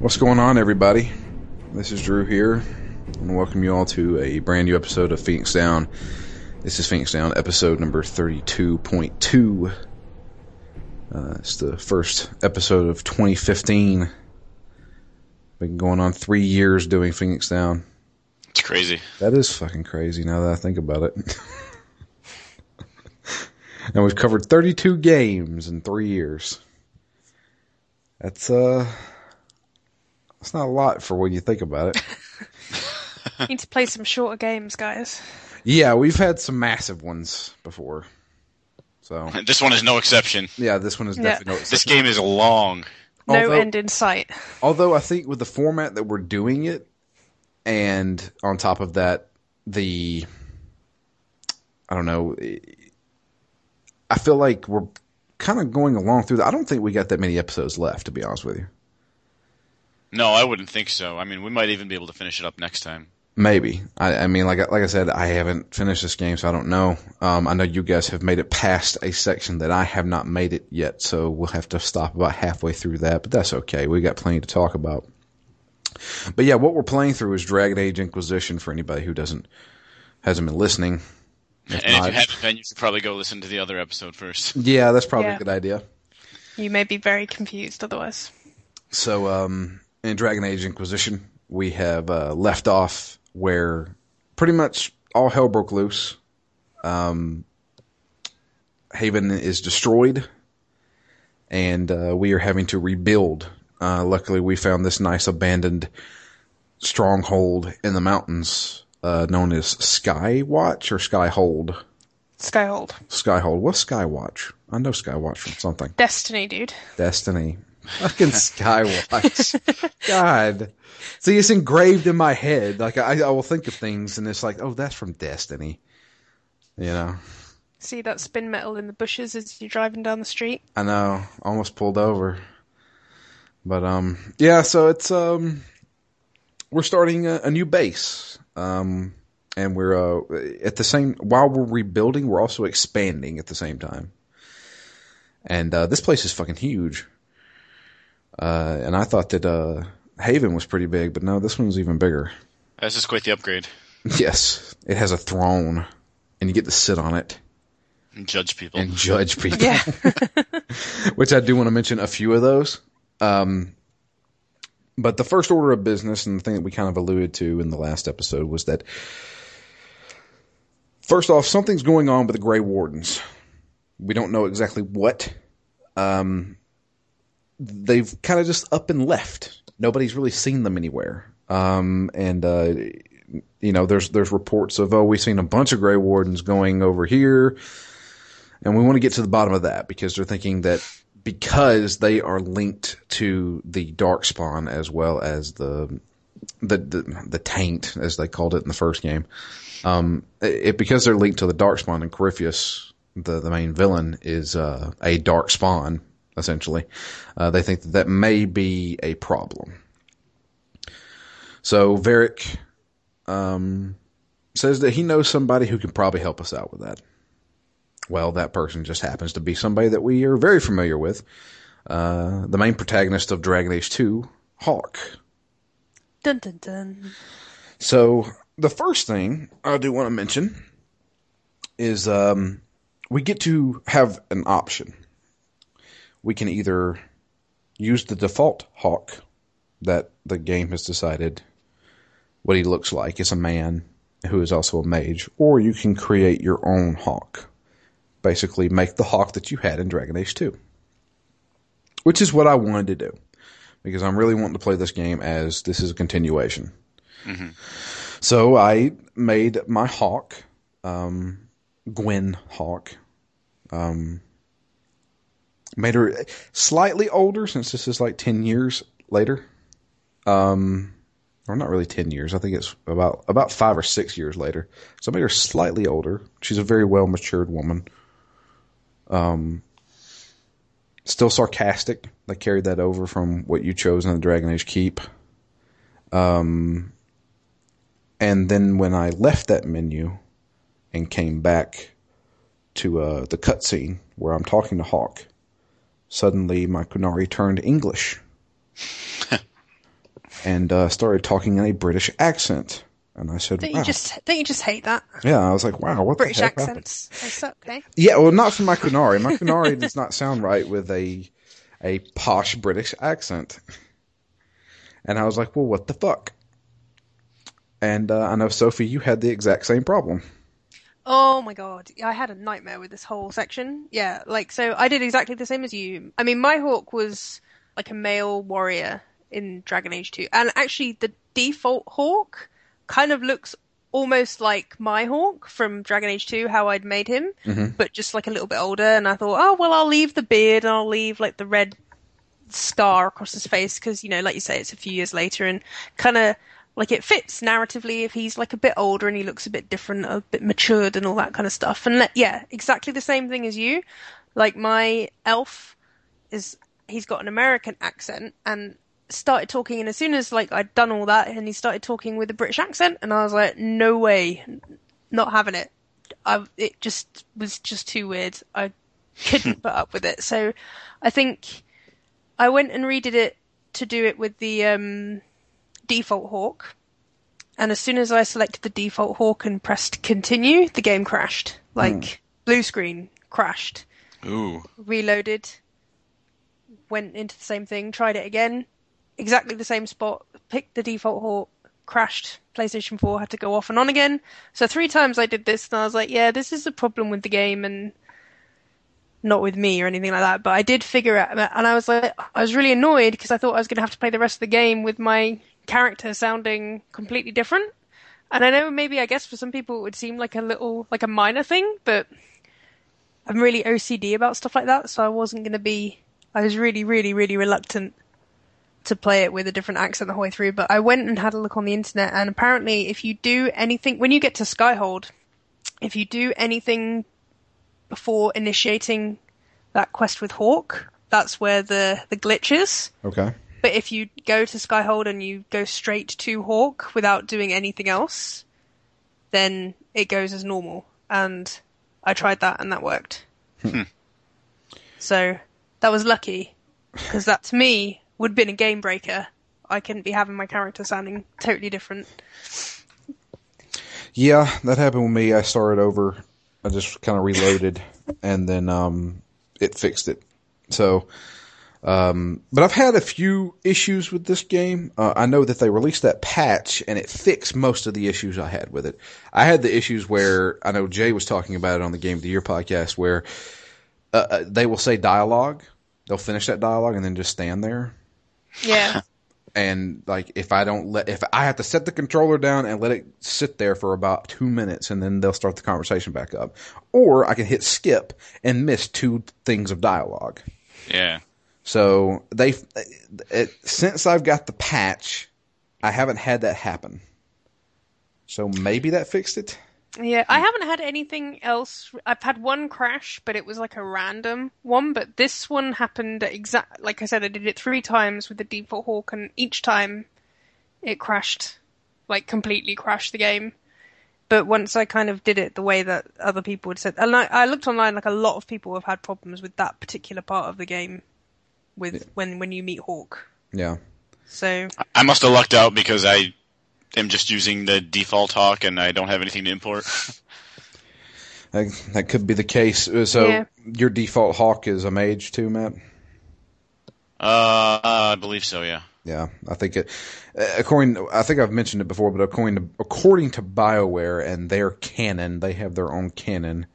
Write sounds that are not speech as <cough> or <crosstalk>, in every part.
What's going on, everybody? This is Drew here, and welcome you all to a brand new episode of Phoenix Down. This is Phoenix Down, episode number 32.2. Uh, it's the first episode of 2015. Been going on three years doing Phoenix Down. It's crazy. That is fucking crazy now that I think about it. <laughs> and we've covered 32 games in three years. That's, uh, that's not a lot for when you think about it. <laughs> Need to play some shorter games, guys. Yeah, we've had some massive ones before. So, <laughs> This one is no exception. yeah, this one is Yeah. definitely no This game is long. No Although- end in sight. Although I think with the format that we're doing it, and on top of that, the I don't know, I feel like we're kind of going along through. The, I don't think we got that many episodes left, to be honest with you. No, I wouldn't think so. I mean, we might even be able to finish it up next time. Maybe. I, I mean, like I- like I said, I haven't finished this game, so I don't know. Um, I know you guys have made it past a section that I have not made it yet, so we'll have to stop about halfway through that. But that's okay. We got plenty to talk about. But yeah, what we're playing through is Dragon Age Inquisition. For anybody who doesn't hasn't been listening, and not- if you haven't been, you should probably go listen to the other episode first. yeah, that's probably Yeah. a good idea. You may be very confused otherwise. So, um, in Dragon Age Inquisition, we have uh, left off where pretty much all hell broke loose. Um, Haven is destroyed, and uh, we are having to rebuild. Uh, luckily, we found this nice abandoned stronghold in the mountains uh, known as Skywatch or Skyhold. Skyhold. Skyhold. What's Skywatch? I know Skywatch from something. Destiny, dude. Destiny. Fucking <laughs> Skywatch. God. See, it's engraved in my head. Like I, I will think of things, and it's like, oh, that's from Destiny. You know. See that spin metal in the bushes as you're driving down the street? I know. Almost pulled over. But um, yeah. So it's um, we're starting a, a new base. Um, and we're uh at the same while we're rebuilding, we're also expanding at the same time. And uh, this place is fucking huge. Uh, and I thought that uh, Haven was pretty big, but no, this one's even bigger. This is quite the upgrade. Yes, it has a throne, and you get to sit on it And judge people. and judge <laughs> people. Yeah. <laughs> which I do want to mention a few of those. Um, but the first order of business, and the thing that we kind of alluded to in the last episode, was that first off, something's going on with the Grey Wardens. We don't know exactly what. Um, they've kind of just up and left. Nobody's really seen them anywhere. Um, and uh, you know, there's there's reports of oh, we've seen a bunch of Grey Wardens going over here. And we want to get to the bottom of that because they're thinking that because they are linked to the Darkspawn as well as the the the, the taint as they called it in the first game. Um, it because they're linked to the Darkspawn and Corypheus, the the main villain, is uh, a Darkspawn essentially. Uh, they think that that may be a problem. So Varric um, says that he knows somebody who can probably help us out with that. Well, that person just happens to be somebody that we are very familiar with. Uh, the main protagonist of Dragon Age 2, Hawke. dun dun dun. So, the first thing I do want to mention is um, we get to have an option. We can either use the default Hawke that the game has decided what he looks like is a man who is also a mage, or you can create your own Hawke. Basically, make the Hawke that you had in Dragon Age 2. Which is what I wanted to do. Because I'm really wanting to play this game as this is a continuation. So I made my Hawke, um, Gwen Hawke, um, made her slightly older since this is like 10 years later. Um, or not really 10 years. I think it's about, about five or six years later. So made her slightly older. She's a very well matured woman. Um, still sarcastic. I carried that over from what you chose in the Dragon Age Keep. Um, and then when I left that menu and came back to uh, the cutscene where I'm talking to Hawke, suddenly my Qunari turned English. and uh, started talking in a British accent. And I said, Don't "Wow." you just don't you just hate that? yeah, I was like, "Wow, what British the heck happened?" accents. They suck, eh? Yeah, well, not for my Qunari. My Qunari does not sound right with a a posh British accent. And I was like, "Well, what the fuck?" And uh, I know Sophie, you had the exact same problem. Oh my god, I had a nightmare with this whole section. Yeah, like so I did exactly the same as you. I mean, my hawke was like a male warrior in Dragon Age 2. And actually the default hawke kind of looks almost like my hawke from Dragon Age 2 how I'd made him, Mhm. but just like a little bit older and I thought, "Oh, well I'll leave the beard and I'll leave like the red scar across his face because you know, like you say it's a few years later and kind of like it fits narratively if he's like a bit older and he looks a bit different, a bit matured and all that kind of stuff. And le- yeah, exactly the same thing as you. Like my elf is he's got an American accent and started talking and as soon as like I'd done all that and he started talking with a British accent and I was like, no way, not having it. I it just was just too weird. I couldn't <laughs> put up with it. So I think I went and redid it to do it with the um, default hawke. And as soon as I selected the default hawke and pressed continue, the game crashed. Like hmm. blue screen crashed. Ooh. Reloaded. Went into the same thing, tried it again. Exactly the same spot, picked the default hawke, crashed. PlayStation 4 had to go off and on again. So three times I did this and I was like, yeah, this is a problem with the game and not with me or anything like that. But I did figure out, and I was like, I was really annoyed because I thought I was going to have to play the rest of the game with my character sounding completely different. And I know maybe I guess for some people it would seem like a little, like a minor thing, but I'm really OCD about stuff like that, so I wasn't going to be, I was really, really, really reluctant to play it with a different accent the whole way through, but I went and had a look on the internet, and apparently if you do anything, when you get to Skyhold, if you do anything before initiating that quest with Hawke, that's where the, the glitch is. Okay. But if you go to Skyhold and you go straight to Hawke without doing anything else, then it goes as normal. And I tried that and that worked. so that was lucky because that to me would have been a game breaker. I couldn't be having my character sounding totally different. Yeah, that happened with me. I started over. I just kind of reloaded, and then um, it fixed it. So, um, but I've had a few issues with this game. Uh, I know that they released that patch, and it fixed most of the issues I had with it. I had the issues where I know Jay was talking about it on the Game of the Year podcast, where uh, uh, they will say dialogue, they'll finish that dialogue, and then just stand there Yeah. <laughs> and like if I don't let if I have to set the controller down and let it sit there for about two minutes and then they'll start the conversation back up, or I can hit skip and miss two things of dialogue. Yeah. So they it, since I've got the patch, I haven't had that happen. So maybe that fixed it. Yeah, I haven't had anything else. I've had one crash, but it was like a random one. But this one happened exact, like I said, I did it three times with the default hawke, and each time it crashed, like completely crashed the game. But once I kind of did it the way that other people had said, and I, I looked online, like a lot of people have had problems with that particular part of the game, with when when you meet Hawke. Yeah. So I must have lucked out because I am just using the default hawke and I don't have anything to import. <laughs> That, that could be the case. Uh, So Yeah. your default hawke is a mage too, Matt. Uh, I believe so. Yeah. Yeah, I think it. uh, According, I think I've mentioned it before, but according to according to Bioware and their canon, they have their own canon.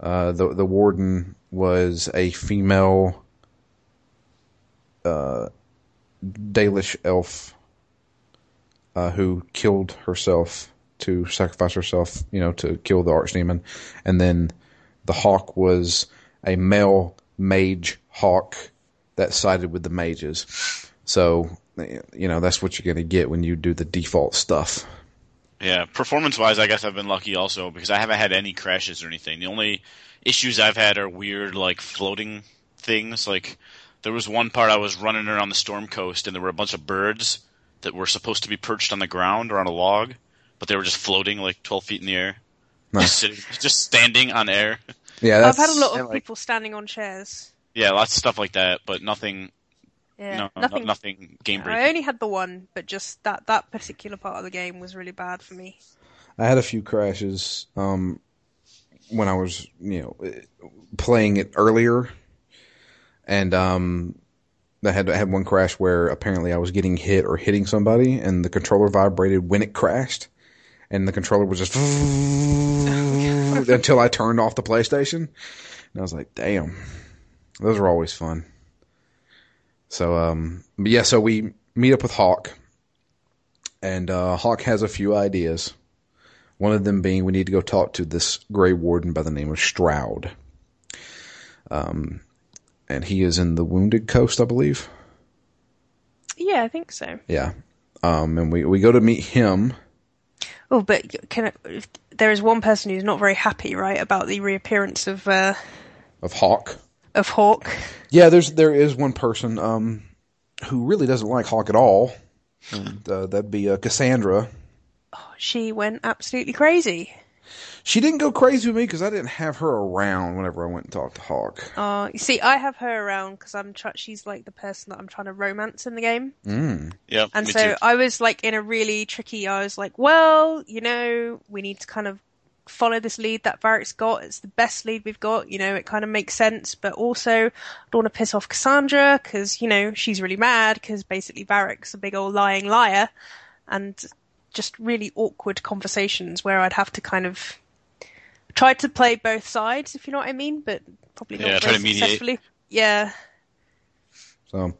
Uh, the the warden was a female, uh, Dalish elf, uh, who killed herself to sacrifice herself, you know, to kill the archdemon, and then the hawke was a male mage hawke that sided with the mages. So, you know, that's what you're going to get when you do the default stuff. Yeah, performance wise, I guess I've been lucky also because I haven't had any crashes or anything. The only issues I've had are weird, like floating things. Like there was one part I was running around the storm coast and there were a bunch of birds that were supposed to be perched on the ground or on a log, but they were just floating like 12 feet in the air, Nice. just, sitting, just standing on air. Yeah, I've had a lot of like- people standing on chairs. Yeah, lots of stuff like that, but nothing Yeah, no, no- nothing. nothing game I only had the one, but just that that particular part of the game was really bad for me. I had a few crashes um, when I was, you know, playing it earlier, and um, I had I had one crash where apparently I was getting hit or hitting somebody, and the controller vibrated when it crashed, and the controller was just <laughs> until I turned off the PlayStation, and I was like, "Damn, those are always fun." So, um, but yeah, so we meet up with Hawke, and uh, Hawke has a few ideas. One of them being we need to go talk to this Grey Warden by the name of Stroud. Um, and he is in the Wounded Coast, I believe. Yeah, I think so. Yeah. Um, and we, we go to meet him. Oh, but can I, there is one person who's not very happy, right, about the reappearance of uh, Of Hawke. of Hawke. Yeah, there's there is one person um, who really doesn't like Hawke at all. And, uh, that'd be uh, Cassandra. She went absolutely crazy. She didn't go crazy with me because I didn't have her around whenever I went and talked to Hawke. Uh, you see, I have her around because I'm try- she's like the person that I'm trying to romance in the game. Mm. Yep, And me so too. I was like in a really tricky. I was like, well, you know, we need to kind of follow this lead that Varric's got. It's the best lead we've got. You know, it kind of makes sense, but also I don't want to piss off Cassandra because you know she's really mad because basically Varric's a big old lying liar, and just really awkward conversations where I'd have to kind of try to play both sides, if you know what I mean, but probably not Yeah, very try to mediate. successfully. Yeah. So,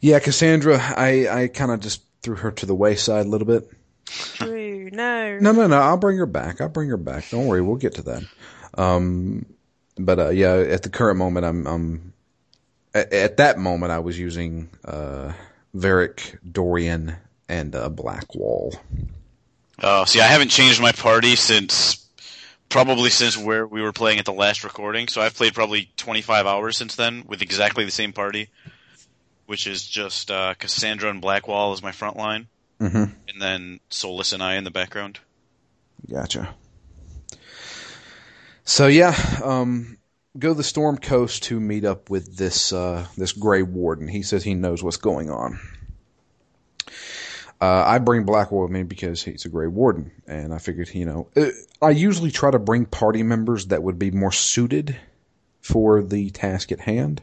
yeah, Cassandra, I, I kind of just threw her to the wayside a little bit. True. No. No, no, no. I'll bring her back. I'll bring her back. Don't worry. We'll get to that. Um, but uh, yeah, at the current moment, I'm, I'm at, at that moment I was using uh, Varric, Dorian, and uh, Blackwall. Oh, see, I haven't changed my party since probably since where we were playing at the last recording. So I've played probably 25 hours since then with exactly the same party, which is just uh, Cassandra and Blackwall as my front line, Mm-hmm. and then Solas and I in the background. Gotcha. So yeah, um, go to the Storm Coast to meet up with this uh, this Grey Warden. He says he knows what's going on. Uh, I bring Blackwall with me because he's a Grey Warden, and I figured, you know, uh, I usually try to bring party members that would be more suited for the task at hand.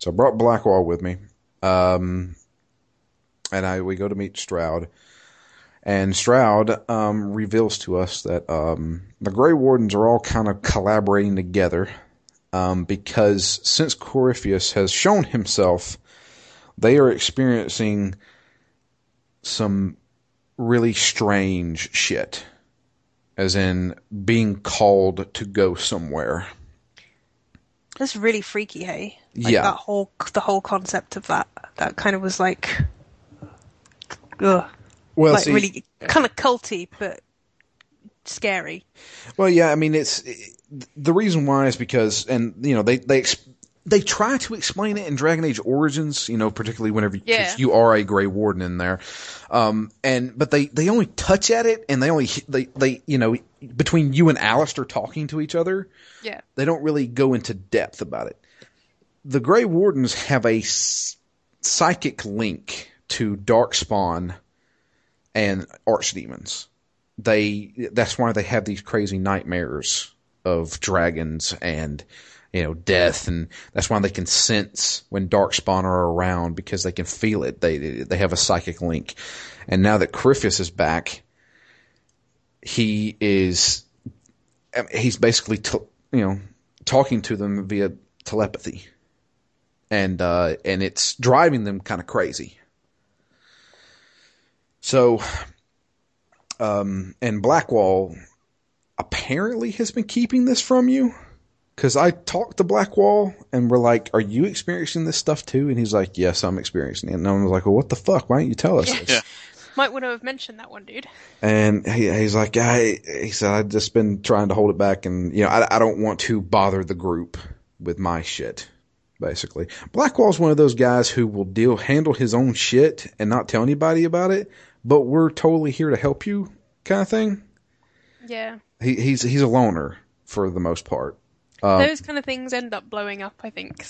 So I brought Blackwall with me, um, and I we go to meet Stroud. And Stroud um, reveals to us that um, the Grey Wardens are all kind of collaborating together um, because since Corypheus has shown himself, they are experiencing some really strange shit. As in being called to go somewhere. That's really freaky, hey? Like Yeah. That whole the whole concept of that that kind of was like, ugh, Well, like really kind of culty, but scary. Well, yeah, I mean, it's the reason why is because, and you know, they they they try to explain it in Dragon Age Origins, you know, particularly whenever Yeah. you are a Grey Warden in there, um, and but they they only touch at it, and they only they they you know between you and Alistair talking to each other, Yeah. they don't really go into depth about it. The Grey Wardens have a s- psychic link to Darkspawn and Archdemons. They that's why they have these crazy nightmares of dragons and you know death, and that's why they can sense when Darkspawn are around because they can feel it. They they have a psychic link, and now that Corypheus is back, he is he's basically t- you know talking to them via telepathy, and uh, and it's driving them kind of crazy. So, um, and Blackwall apparently has been keeping this from you. Cause I talked to Blackwall and we're like, are you experiencing this stuff too? And he's like, yes, I'm experiencing it. And I was like, well, what the fuck? Why don't you tell us Yeah. this? Yeah. Might want to have mentioned that one, dude. And he, he's like, I, he said, I've just been trying to hold it back and, you know, I, I don't want to bother the group with my shit, basically. Blackwall's one of those guys who will deal, handle his own shit and not tell anybody about it, but we're totally here to help you kind of thing. Yeah. He, he's, he's a loner for the most part. Uh, Those kind of things end up blowing up, I think.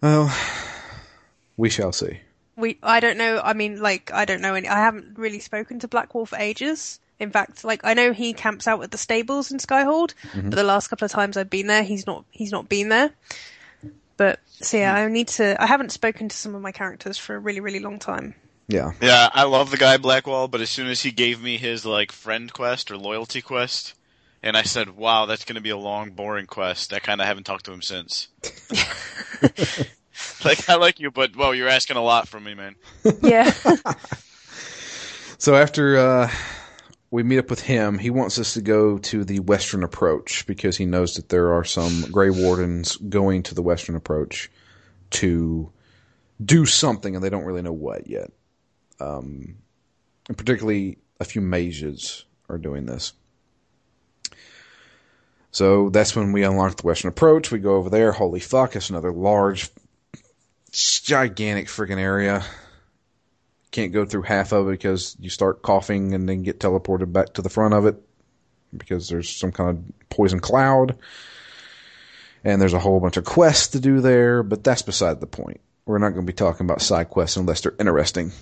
Well, we shall see. We, I don't know. I mean, like, I don't know any. I haven't really spoken to Blackwall for ages. In fact, like, I know he camps out at the stables in Skyhold, but the last couple of times I've been there, he's not. He's not been there. But so yeah, I need to. I haven't spoken to some of my characters for a really, really long time. Yeah. Yeah, I love the guy Blackwall, but as soon as he gave me his like friend quest or loyalty quest, and I said, "Wow, that's going to be a long, boring quest," I kind of haven't talked to him since. <laughs> like I like you, but well, you're asking a lot from me, man. Yeah. <laughs> So after uh, we meet up with him, he wants us to go to the Western Approach because he knows that there are some Grey Wardens going to the Western Approach to do something, and they don't really know what yet. Um, and particularly, a few mages are doing this. So that's when we unlock the Western Approach. We go over there. Holy fuck! It's another large, gigantic freaking area can't go through half of it because you start coughing and then get teleported back to the front of it because there's some kind of poison cloud. And there's a whole bunch of quests to do there, but that's beside the point. We're not going to be talking about side quests unless they're interesting.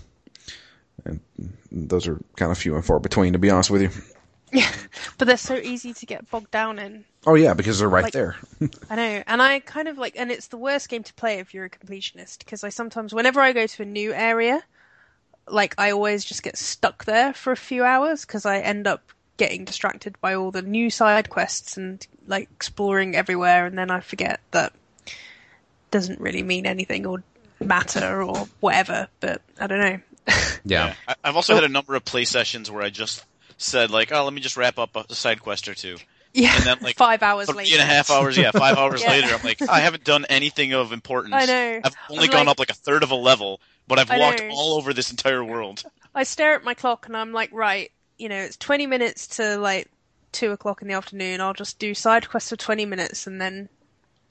And those are kind of few and far between, to be honest with you. Yeah. <laughs> But they're so easy to get bogged down in. Oh yeah, because they're right Like- there. <laughs> I know, and I kind of like, and it's the worst game to play if you're a completionist because I sometimes, whenever I go to a new area, like I always just get stuck there for a few hours because I end up getting distracted by all the new side quests and like exploring everywhere, and then I forget that doesn't really mean anything or matter or whatever. But I don't know. <laughs> Yeah. I, I've also had a number of play sessions where I just said like, "Oh, let me just wrap up a side quest or two. Yeah, And then, like, <laughs> five hours Three later. and a half hours, yeah, five hours <laughs> Yeah. later, I'm like, I haven't done anything of importance. I know. I've only I'm gone like- up like a third of a level, but I've I walked know. all over this entire world. I stare at my clock and I'm like, right, you know, it's 20 minutes to like two o'clock in the afternoon. I'll just do side quests for 20 minutes and then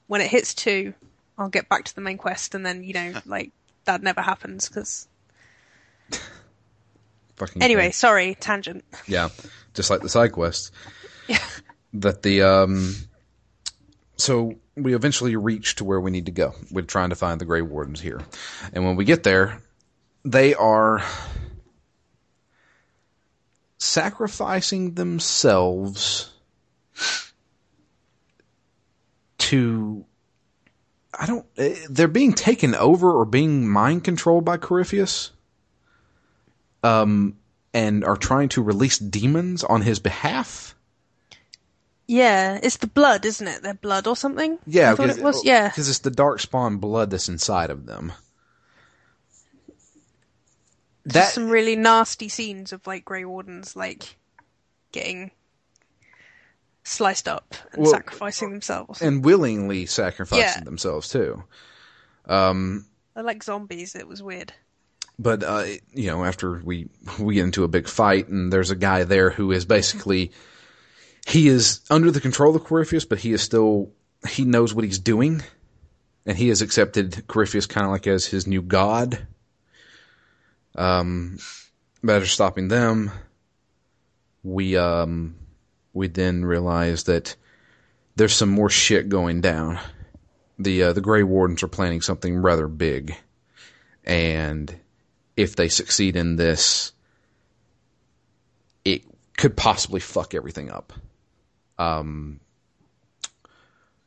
when it hits two, I'll get back to the main quest and then, you know, <laughs> like that never happens because Fucking anyway, sorry, tangent. Yeah, just like the side quests. <laughs> Yeah. That the um, so we eventually reach to where we need to go. We're trying to find the Grey Wardens here, and when we get there, they are sacrificing themselves to. I don't. eh, They're being taken over or being mind controlled by Corypheus. Um, and are trying to release demons on his behalf. Yeah, it's the blood, isn't it? Their blood or something? Yeah, I thought it was. Yeah. because it's the dark spawn blood that's inside of them. Just That some really nasty scenes of like Grey Wardens like getting sliced up and Well, sacrificing themselves. and willingly sacrificing Yeah. themselves too. Um, They're like zombies. It was weird. But uh, you know, after we we get into a big fight, and there's a guy there who is basically he is under the control of Corypheus, but he is still he knows what he's doing, and he has accepted Corypheus kind of like as his new god. Um, but after stopping them, we um we then realize that there's some more shit going down. The uh, the Grey Wardens are planning something rather big, and if they succeed in this, it could possibly fuck everything up. Um,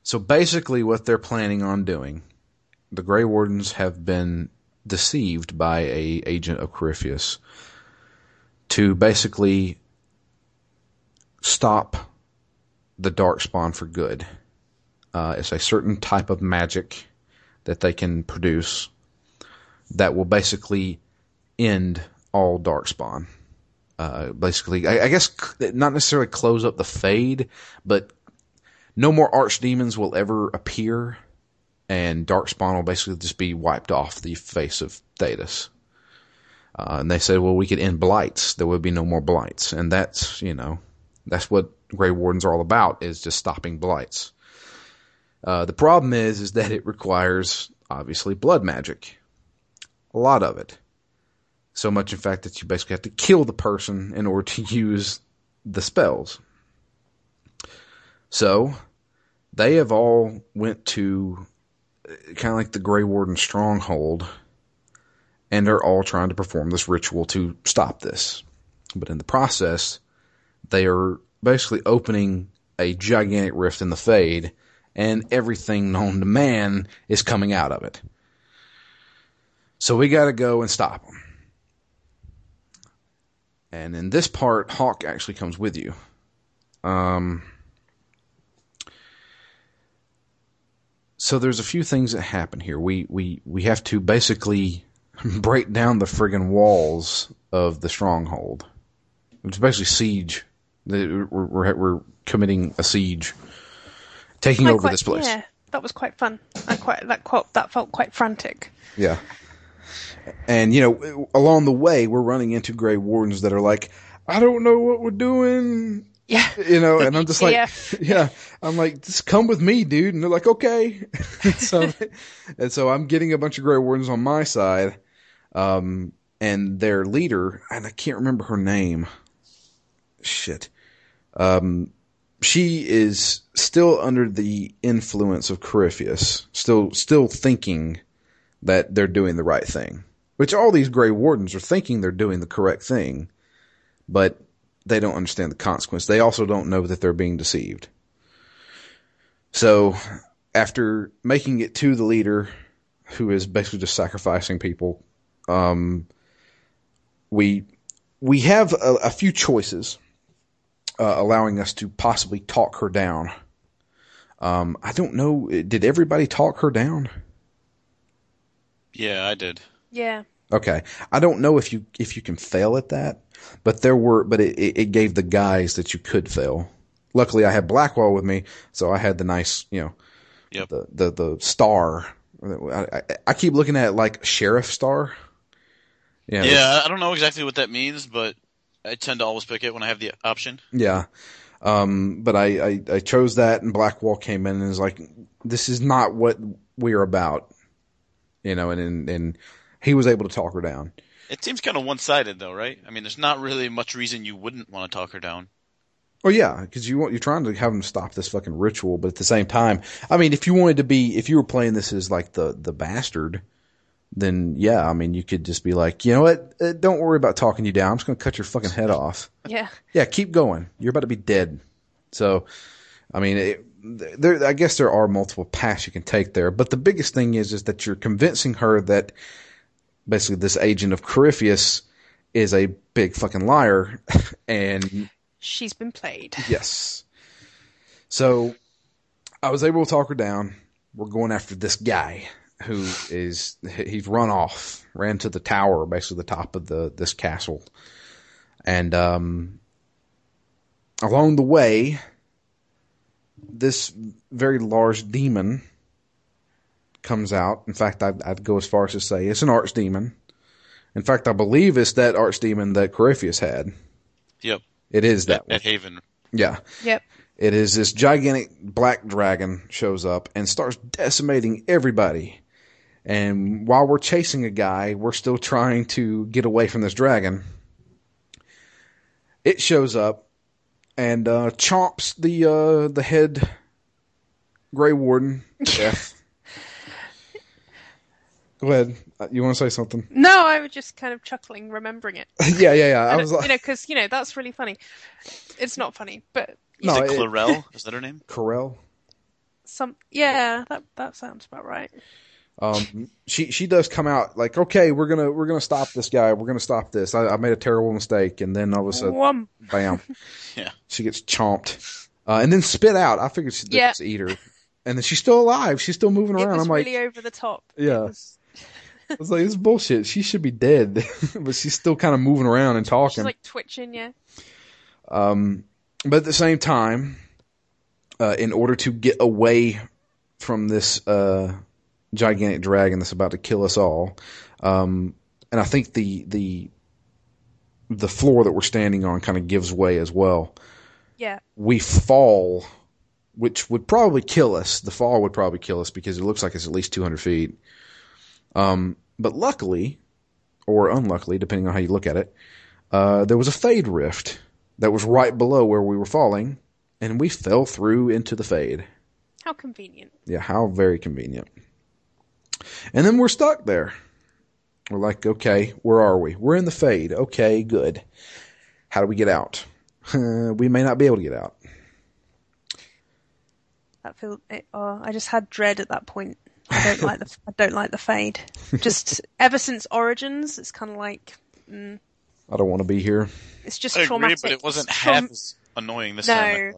so basically, what they're planning on doing, the Grey Wardens have been deceived by a agent of Corypheus to basically stop the Darkspawn for good. Uh, it's a certain type of magic that they can produce that will basically end all Darkspawn. Uh, basically, I, I guess not necessarily close up the fade, but no more archdemons will ever appear, and Darkspawn will basically just be wiped off the face of Thedas. Uh, and they said, well, we could end blights. There would be no more blights. And that's, you know, that's what Grey Wardens are all about, is just stopping blights. Uh, the problem is, is that it requires, obviously, blood magic. A lot of it. So much, in fact, that you basically have to kill the person in order to <laughs> use the spells. So, they have all went to uh, kind of like the Grey Warden stronghold, and they're all trying to perform this ritual to stop this. But in the process, they are basically opening a gigantic rift in the Fade, and everything known to man is coming out of it. So we got to go and stop them. And in this part, Hawke actually comes with you. Um, so there's a few things that happen here. We we we have to basically <laughs> break down the friggin' walls of the stronghold. It's basically siege. We're, we're, we're committing a siege, taking Quite- over quite- this place. Yeah, that was quite fun. I quite that quite, that felt quite frantic. Yeah. And, you know, along the way, we're running into Grey Wardens that are like, I don't know what we're doing. Yeah. You know, and I'm just like, Yeah. <laughs> yeah, I'm like, just come with me, dude. And they're like, okay. <laughs> so, and so I'm getting a bunch of Grey Wardens on my side. Um, and their leader, and I can't remember her name. Shit. Um, she is still under the influence of Corypheus, still, still thinking that they're doing the right thing. Which all these Grey Wardens are thinking they're doing the correct thing, but they don't understand the consequence. They also don't know that they're being deceived. So, after making it to the leader, who is basically just sacrificing people, um, we we have a, a few choices, uh, allowing us to possibly talk her down. Um, I don't know. Did everybody talk her down? Yeah, I did. Yeah. Okay. I don't know if you if you can fail at that, but there were but it, it it gave the guys that you could fail. Luckily I had Blackwall with me, so I had the nice, you know, Yep. the the the star. I, I, I keep looking at it like sheriff star. Yeah. Yeah, I don't know exactly what that means, but I tend to always pick it when I have the option. Yeah. Um, but I, I, I chose that and Blackwall came in and was like, this is not what we're about. You know, and, and, and he was able to talk her down. It seems kind of one-sided, though, right? I mean, there's not really much reason you wouldn't want to talk her down. Oh yeah, because you want you're trying to have them stop this fucking ritual, but at the same time, I mean, if you wanted to be, if you were playing this as like the the bastard, then yeah, I mean, you could just be like, you know what, uh, don't worry about talking you down. I'm just gonna cut your fucking head off. <laughs> Yeah. Yeah, keep going. You're about to be dead. So, I mean, it, there. I guess there are multiple paths you can take there, but the biggest thing is is that you're convincing her that basically this agent of Corypheus is a big fucking liar, <laughs> and She's been played. <laughs> Yes. So I was able to talk her down. We're going after this guy who is he's run off, ran to the tower, basically the top of the this castle. And um along the way this very large demon comes out. In fact, I'd, I'd go as far as to say it's an archdemon. In fact, I believe it's that archdemon that Corypheus had. Yep. It is that At, one. at Haven. Yeah. Yep. It is this gigantic black dragon shows up and starts decimating everybody. And while we're chasing a guy, we're still trying to get away from this dragon. It shows up and uh, chomps the uh, the head Grey Warden. <laughs> to death. Go ahead. Uh, You want to say something? No, I was just kind of chuckling, remembering it. <laughs> yeah, yeah, yeah. I And, was you know, because you know that's really funny. It's not funny, but no, Is it it- Clarel? Is that her name? Corel. some yeah, that that sounds about right. Um, she she does come out like, okay, we're gonna we're gonna stop this guy. We're gonna stop this. I, I made a terrible mistake, and then all of a sudden, bam, <laughs> Yeah. she gets chomped, uh, and then spit out. I figured she'd Yeah. eat her, and then she's still alive. She's still moving It around. I'm like, really over the top. It Yeah. was- <laughs> I was like, this is bullshit. She should be dead, <laughs> but she's still kind of moving around and talking. she's like twitching. Yeah. Um, but at the same time, uh, in order to get away from this uh, gigantic dragon that's about to kill us all, um, and I think the the the floor that we're standing on kind of gives way as well. Yeah. We fall, which would probably kill us. The fall would probably kill us because it looks like it's at least 200 feet. Um, but luckily, or unluckily, depending on how you look at it, uh, there was a fade rift that was right below where we were falling, and we fell through into the fade. How convenient. Yeah, how very convenient. And then we're stuck there. We're like, okay, where are we? We're in the fade. Okay, good. How do we get out? <laughs> we may not be able to get out. That feel. It, oh, I just had dread at that point. I don't like the. I don't like the fade. Just <laughs> ever since Origins, it's kind of like. Mm, I don't want to be here. it's just I traumatic. agree, but it wasn't It's half traum- as annoying this No. time.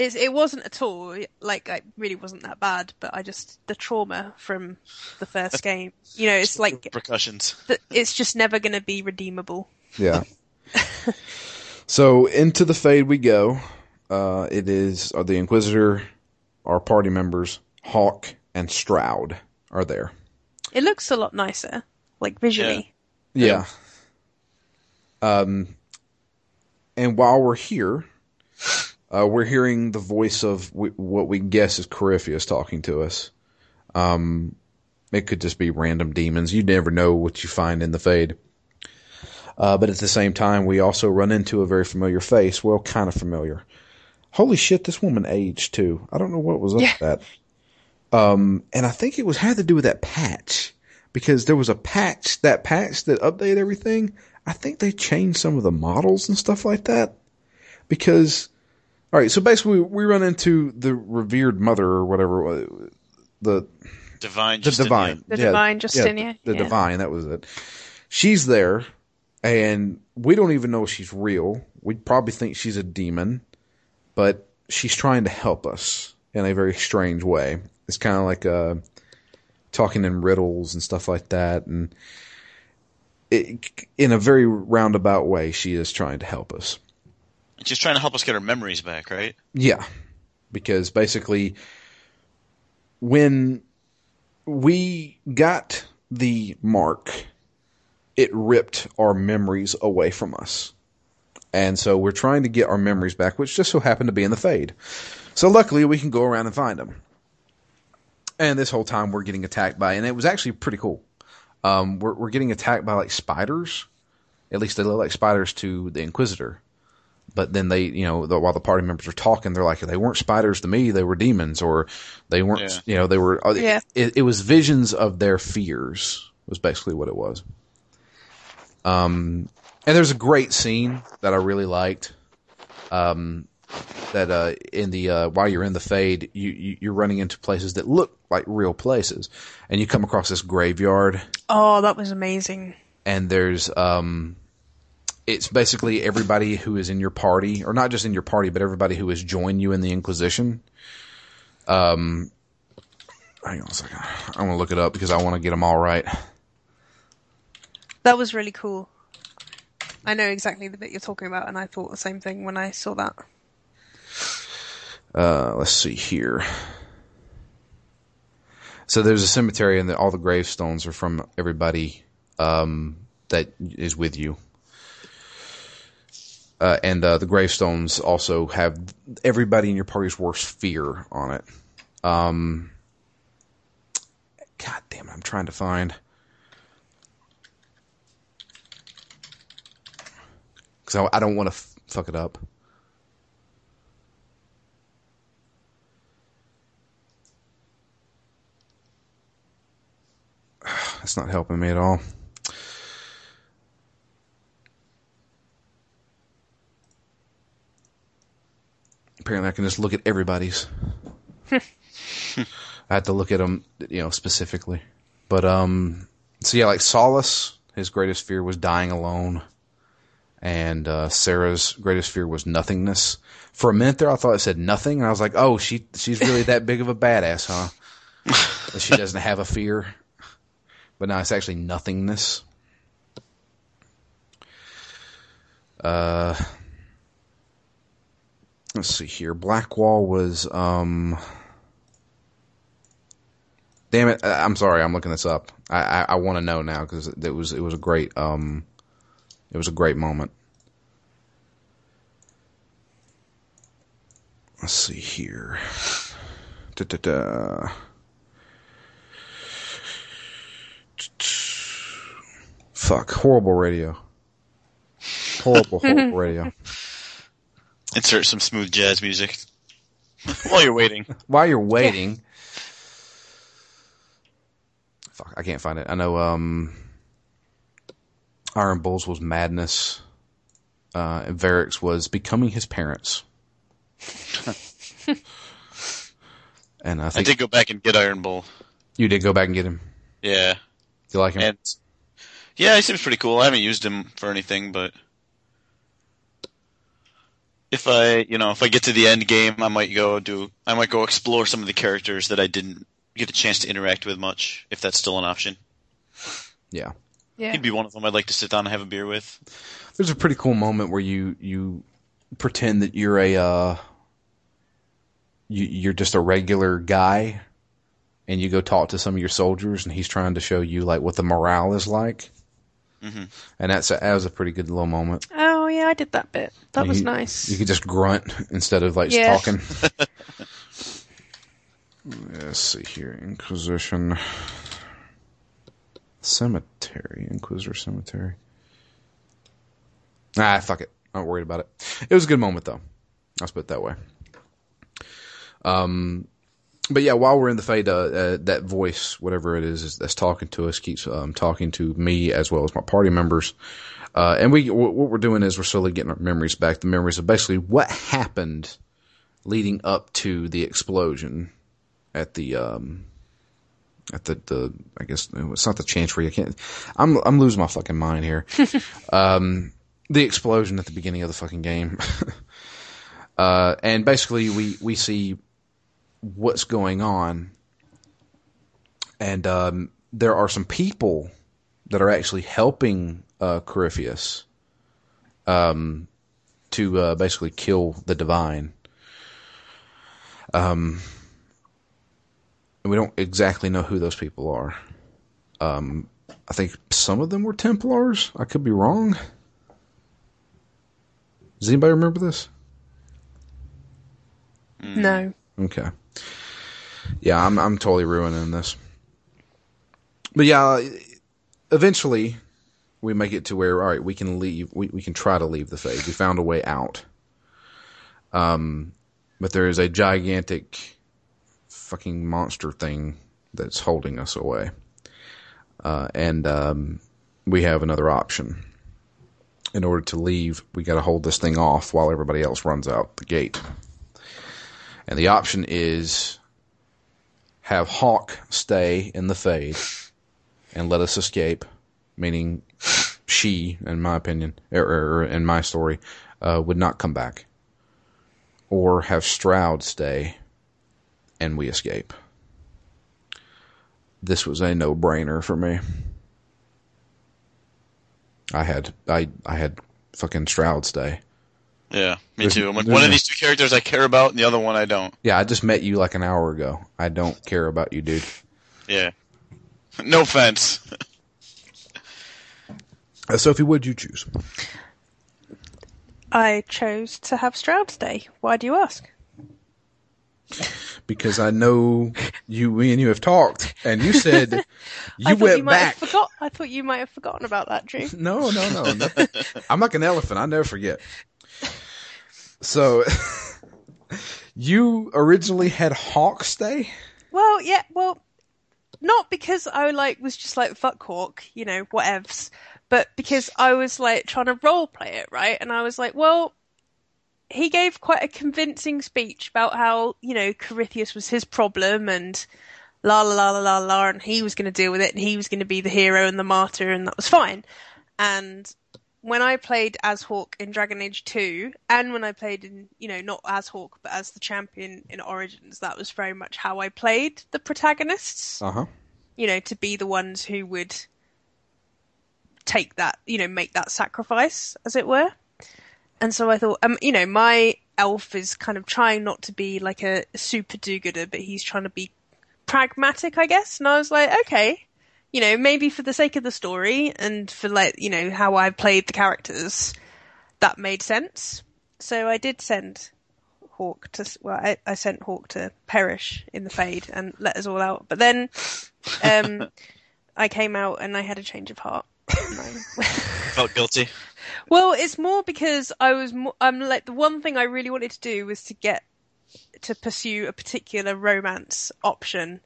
I. It, it wasn't at all. Like, it really wasn't that bad. But I just the trauma from the first <laughs> game. You know, it's like Repercussions. it's just never going to be redeemable. Yeah. <laughs> so into the fade we go. Uh, it is uh, the Inquisitor, our party members, Hawke and Stroud are there. It looks a lot nicer, like visually. Yeah. Um, and while we're here, uh, we're hearing the voice of w- what we guess is Corypheus talking to us. Um, it could just be random demons. You never know what you find in the fade. Uh, but at the same time, we also run into a very familiar face. Well, kind of familiar. Holy shit, this woman aged too. I don't know what was up Yeah. with that. Um, and I think it was had to do with that patch because there was a patch, that patch that updated everything. I think they changed some of the models and stuff like that because, all right, so basically we run into the revered mother or whatever, it was, the Divine. the Justinian. divine, The Yeah, divine yeah, Justinia, the, the yeah. divine, that was it. She's there, and we don't even know if she's real. We probably think she's a demon, but she's trying to help us in a very strange way. It's kind of like uh, talking in riddles and stuff like that, and it, in a very roundabout way, she is trying to help us. She's trying to help us get our memories back, right? Yeah, because basically, when we got the mark, it ripped our memories away from us. And so we're trying to get our memories back, which just so happened to be in the fade. So luckily, we can go around and find them. And this whole time, we're getting attacked by, and it was actually pretty cool. Um, we're, we're getting attacked by like spiders. At least they look like spiders to the Inquisitor but then they, you know, the, while the party members are talking, they're like, they weren't spiders to me, they were demons, or they weren't, Yeah. you know, they were. uh, Yeah. It, it was visions of their fears. Was basically what it was. Um, and there's a great scene that I really liked. Um, that uh, in the uh, while you're in the fade, you, you you're running into places that look like real places, and you come across this graveyard Oh, that was amazing. and there's um it's basically everybody who is in your party or not just in your party but everybody who has joined you in the inquisition. Um hang on a second. I want to look it up because i want to get them all right. That was really cool. I know exactly the bit you're talking about, and I thought the same thing when I saw that. uh let's see here. So there's a cemetery and the, all the gravestones are from everybody um that is with you uh, and uh, the gravestones also have everybody in your party's worst fear on it. Um, God damn it! I'm trying to find because I, I don't want to f- fuck it up. <sighs> That's not helping me at all. Apparently, I can just look at everybody's. <laughs> I had to look at them, you know, specifically. But um, so yeah, like Solas, his greatest fear was dying alone, and uh, Sera's greatest fear was nothingness. For a minute there, I thought it said nothing, and I was like, oh, she she's really that big of a badass, huh? <laughs> she doesn't have a fear. But no, it's actually nothingness. Uh, let's see here. Blackwall was um. Damn it! I'm sorry. I'm looking this up. I I, I want to know now because it was it was a great um, it was a great moment. Let's see here. Da, da, da. Fuck! Horrible radio. Horrible, horrible <laughs> radio. Insert some smooth jazz music while you're waiting. <laughs> While you're waiting, fuck, I can't find it. I know um, Iron Bulls was madness. Uh, and Varric's was becoming his parents. <laughs> and I think, I did go back and get Iron Bull. you did go back and get him. Yeah, You like him? and yeah, he seems pretty cool. I haven't used him for anything, but if I, you know, if I get to the end game, I might go do, I might go explore some of the characters that I didn't get a chance to interact with much, if that's still an option. yeah. Yeah. He'd be one of them I'd like to sit down and have a beer with. There's a pretty cool moment where you you pretend that you're a uh, you, you're just a regular guy, and you go talk to some of your soldiers, and he's trying to show you like what the morale is like. Mhm. And that's a, that was a pretty good little moment. Oh yeah, I did that bit. That was You- nice. You could just grunt instead of like Yeah. talking. <laughs> Let's see here, Inquisition Cemetery, Inquisitor Cemetery. Ah, fuck it. I'm not worried about it. It was a good moment though. I'll put it that way. Um, but yeah, while we're in the fade, uh, uh, that voice, whatever it is, is that's talking to us, keeps um, talking to me as well as my party members. Uh, and we, what we're doing is we're slowly getting our memories back. The memories of basically what happened leading up to the explosion at the, um, at the, the, I guess it's not the chancery. I can't, I'm, I'm losing my fucking mind here. <laughs> um, the explosion at the beginning of the fucking game. <laughs> uh, and basically we, we see what's going on. And, um, there are some people that are actually helping, uh, Corypheus, um, to, uh, basically kill the divine. Um, we don't exactly know who those people are. Um, I think some of them were Templars. I could be wrong. Does anybody remember this? no. Okay. Yeah, I'm I'm totally ruining this. But yeah, eventually we make it to where all right, we can leave. We we can try to leave the Fade. We found a way out. Um, but there is a gigantic fucking monster thing that's holding us away. Uh, and um, we have another option. In order to leave, we got to hold this thing off while everybody else runs out the gate. And the option is have Hawke stay in the Fade and let us escape, meaning she, in my opinion, or, or in my story, uh, would not come back. Or have Stroud stay and we escape. This was a no brainer for me. I had I I had fucking Stroud stay. Yeah, me There's- too. I'm like, one of these two characters I care about, and the other one I don't. Yeah, I just met you like an hour ago. I don't care about you, dude. Yeah. <laughs> No offense. <laughs> Uh, Sophie, would you choose? I chose to have Stroud stay. Why do you ask? Because I know you, me and you have talked, and you said <laughs> you went you might back. Have forgot- I thought you might have forgotten about that, Drew. No, no, no. I'm like an elephant. I never forget. So, <laughs> you originally had Hawke stay? Well, yeah, well, not because I like was just like fuck Hawke, you know, whatevs, but because I was like trying to role play it, right? And I was like, well, he gave quite a convincing speech about how you know Corypheus was his problem and la la la la la la, and he was going to deal with it, and he was going to be the hero and the martyr, and that was fine. And when I played as Hawke in Dragon Age 2, and when I played in, you know, not as Hawke, but as the champion in Origins, that was very much how I played the protagonists, Uh huh. you know, to be the ones who would take that, you know, make that sacrifice, as it were. And so I thought, um, you know, my elf is kind of trying not to be like a super do-gooder, but he's trying to be pragmatic, I guess. And I was like, okay, you know, maybe for the sake of the story and for like, you know, how I played the characters, that made sense. So I did send Hawke to, well, I, I sent Hawke to perish in the Fade and let us all out. But then, um, <laughs> I came out and I had a change of heart. Felt guilty. well, it's more because I was, mo- I'm like, the one thing I really wanted to do was to get, to pursue a particular romance option.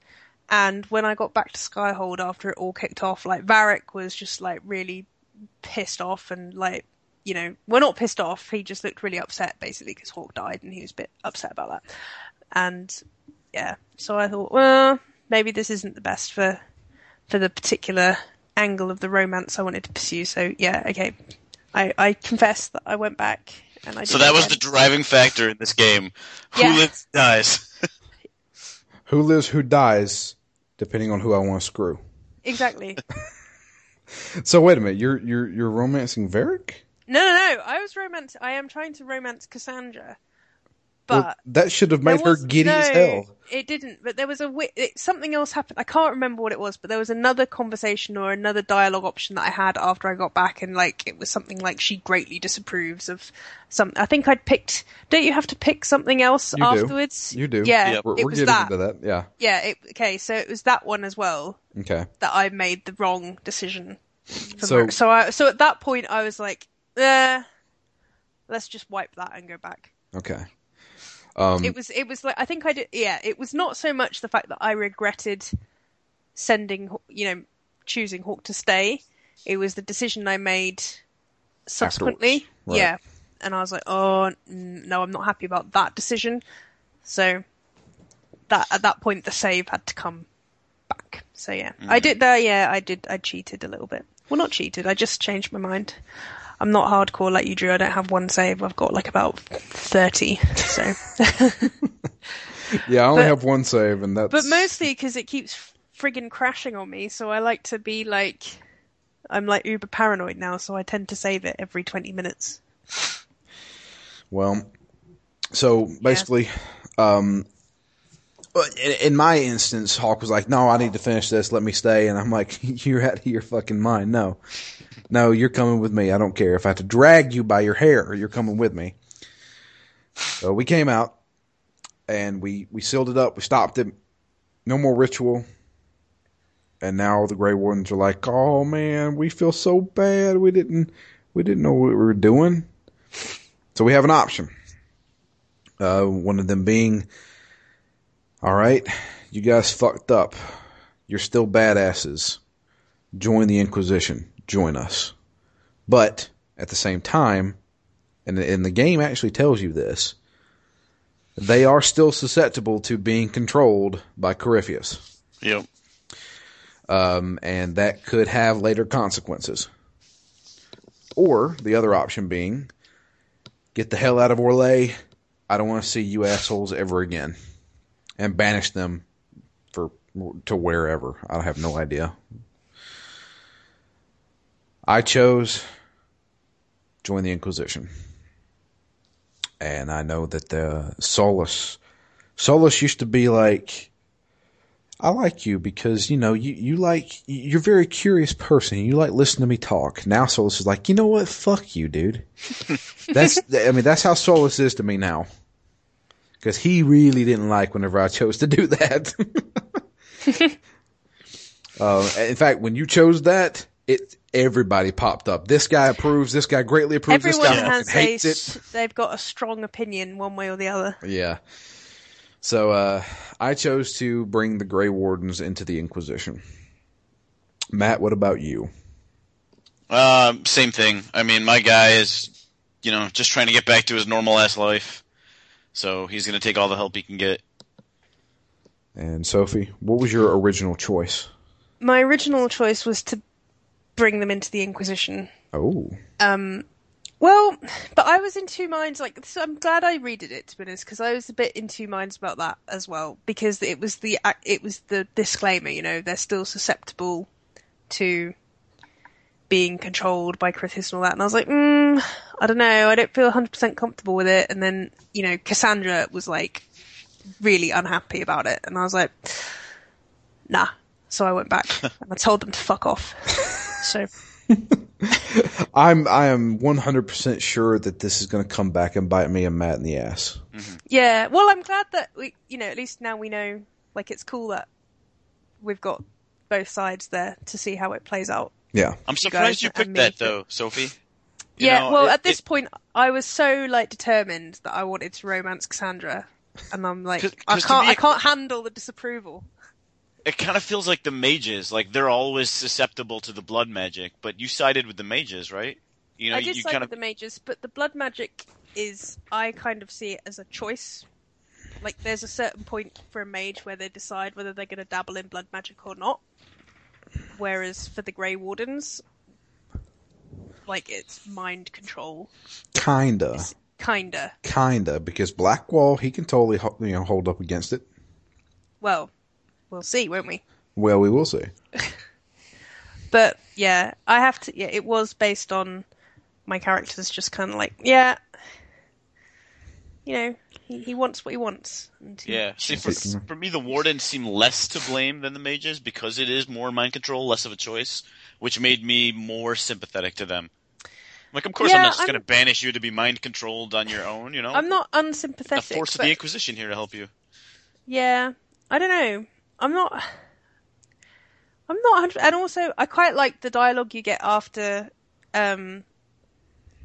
And when I got back to Skyhold after it all kicked off, like Varric was just like really pissed off and like, you know, well not pissed off, he just looked really upset basically because Hawke died and he was a bit upset about that. And yeah, so I thought, well, maybe this isn't the best for for the particular angle of the romance I wanted to pursue. So yeah, okay. I, I confess that I went back and I So that it was the driving factor in this game. Who Yeah. lives dies. <laughs> Who lives, who dies, depending on who I want to screw. exactly. <laughs> So wait a minute, you're you're you're romancing Varric? No, no, no. I was romance. I am trying to romance Cassandra, Well, but that should have there made her giddy no, as hell. It didn't. But there was a it, something else happened. I can't remember what it was, but there was another conversation or another dialogue option that I had after I got back, and like it was something like she greatly disapproves of some. I think I'd picked. Don't you have to pick something else You do. afterwards? You do. Yeah, Yep. We're, it we're was getting that. into that. Yeah. Yeah. It, okay, so it was that one as well Okay. that I made the wrong decision. So- so, so I so at that point I was like, eh, let's just wipe that and go back. Okay. Um, It was it was like I think I did yeah, it was not so much the fact that I regretted sending you know choosing Hawke to stay. It was the decision I made subsequently. Right. Yeah. And I was like, "Oh, no, I'm not happy about that decision." So that at that point the save had to come back. So yeah. I did that yeah, I did I cheated a little bit. Well, not cheated. I just changed my mind. I'm not hardcore like you, Drew. I don't have one save. I've got like about thirty. So, <laughs> yeah, I only but- have one save, and that's. but mostly because it keeps friggin' crashing on me. So I like to be like, I'm like uber paranoid now. So I tend to save it every twenty minutes. Well, so basically, um, but in, in my instance, Hawke was like, "No, I need to finish this. Let me stay." And I'm like, <laughs> "You're out of your fucking mind. No, no, you're coming with me. I don't care if I have to drag you by your hair. You're coming with me." So we came out, and we we sealed it up. We stopped it. No more ritual. And now the Grey Wardens are like, "Oh man, we feel so bad. We didn't we didn't know what we were doing." So we have an option. Uh, one of them being, all right, you guys fucked up. You're still badasses. Join the Inquisition. Join us. But at the same time, and, and the game actually tells you this, they are still susceptible to being controlled by Corypheus. Yep. Um, and that could have later consequences. Or the other option being, get the hell out of Orlais. I don't want to see you assholes ever again, and banish them for to wherever. I have no idea. I chose join the Inquisition, and I know that the Solas Solas used to be like. I like you because you know you you like you're a very curious person. You like listening to me talk. Now Solas is like, you know what? Fuck you, dude. <laughs> That's I mean that's how Solas is to me now. Because he really didn't like whenever I chose to do that. <laughs> uh, in fact, when you chose that, it everybody popped up. This guy approves. This guy greatly approves. Everyone this guy has fucking a, hates it. they've got a strong opinion one way or the other. Yeah. So uh, I chose to bring the Grey Wardens into the Inquisition. Matt, what about you? Um, same thing. I mean, my guy is, you know, just trying to get back to his normal ass life. So he's going to take all the help he can get. And Sophie, what was your original choice? My original choice was to bring them into the Inquisition. Oh, Um, well, but I was in two minds. Like, so I'm glad I redid it to be honest, because I was a bit in two minds about that as well. Because it was the it was the disclaimer. You know, they're still susceptible to being controlled by Corypheus and all that. And I was like, mm, I don't know. I don't feel 100 percent comfortable with it. And then you know, Cassandra was like really unhappy about it, and I was like, nah. So I went back <laughs> and I told them to fuck off. So. <laughs> I'm I am 100% sure that this is going to come back and bite me and Matt in the ass. Yeah, well, I'm glad that we, you know, at least now we know. Like, it's cool that we've got both sides there to see how it plays out. Yeah. I'm surprised guys you picked that, though, Sophie. You yeah, know, well, it- at this it- point, I was so like determined that I wanted to romance Cassandra, and I'm like, 'Cause- I 'cause to can't, me- I can't handle the disapproval. it kind of feels like the mages, like they're always susceptible to the blood magic. But you sided with the mages, right? You know, I did you side kind with of the mages, but the blood magic is I kind of see it as a choice. Like there's a certain point for a mage where they decide whether they're going to dabble in blood magic or not. Whereas for the Grey Wardens, like it's mind control, Kinda, kinda. kinda, because Blackwall he can totally you know hold up against it. Well, we'll see, won't we? Well, we will see. <laughs> But yeah, I have to. Yeah, it was based on my characters just kind of like, yeah, you know, he, he wants what he wants. And he yeah. See, for, for me, the wardens seem less to blame than the mages because it is more mind control, less of a choice, which made me more sympathetic to them. Like, of course, I'm not just going to banish you to be mind controlled on your own. You know, I'm not unsympathetic. the unsympathetic. force of the Inquisition here to help you. Yeah, I don't know. I'm not. I'm not. And also, I quite like the dialogue you get after, um,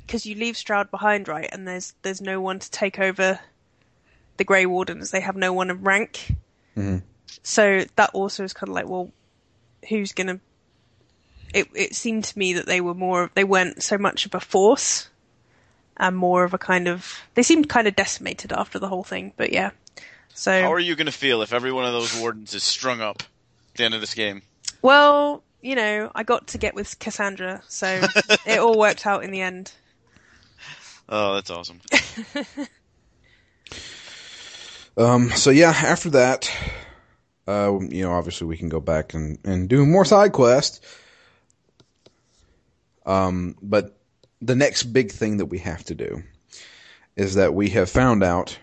because you leave Stroud behind, right? And there's there's no one to take over the Grey Wardens. They have no one of rank. Mhm. So that also is kind of like, well, who's gonna? It it seemed to me that they were more. They weren't so much of a force, and more of a kind of. They seemed kind of decimated after the whole thing. But yeah. So How are you going to feel if every one of those wardens is strung up at the end of this game? Well, you know, I got to get with Cassandra, so <laughs> it all worked out in the end. Oh, that's awesome. <laughs> Um, so yeah, after that, uh, you know, obviously we can go back and, and do more side quests. Um, but the next big thing that we have to do is that we have found out,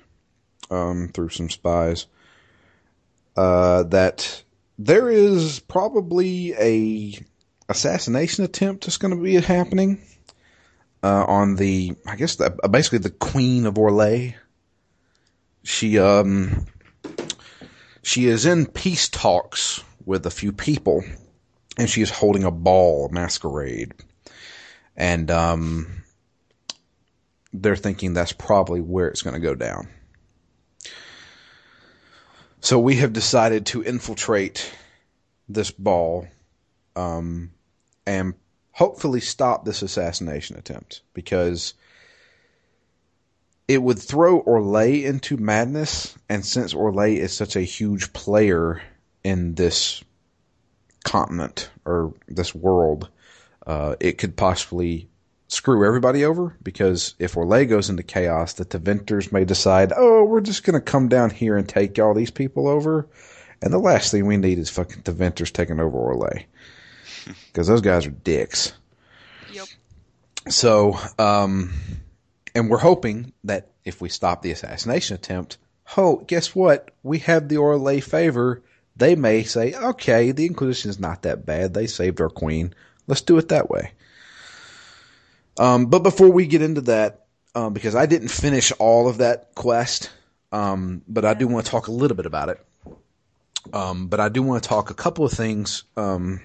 um, through some spies, uh, that there is probably a assassination attempt that's going to be happening, uh, on the, I guess, the, basically the Queen of Orlais she um she is in peace talks with a few people and she is holding a ball masquerade. And um they're thinking that's probably where it's going to go down. So we have decided to infiltrate this ball um and hopefully stop this assassination attempt because it would throw Orlais into madness, and since Orlais is such a huge player in this continent or this world, uh, it could possibly screw everybody over because if Orlais goes into chaos, the Tevinters may decide, oh, we're just going to come down here and take all these people over. And the last thing we need is fucking Tevinters taking over Orlais <laughs> because those guys are dicks. Yep. So, um, and we're hoping that if we stop the assassination attempt, oh, guess what? We have the Orlais favor. They may say, okay, the Inquisition is not that bad. They saved our queen. Let's do it that way. Um, but before we get into that, um, because I didn't finish all of that quest, um, but I do want to talk a little bit about it. Um, but I do want to talk a couple of things, um,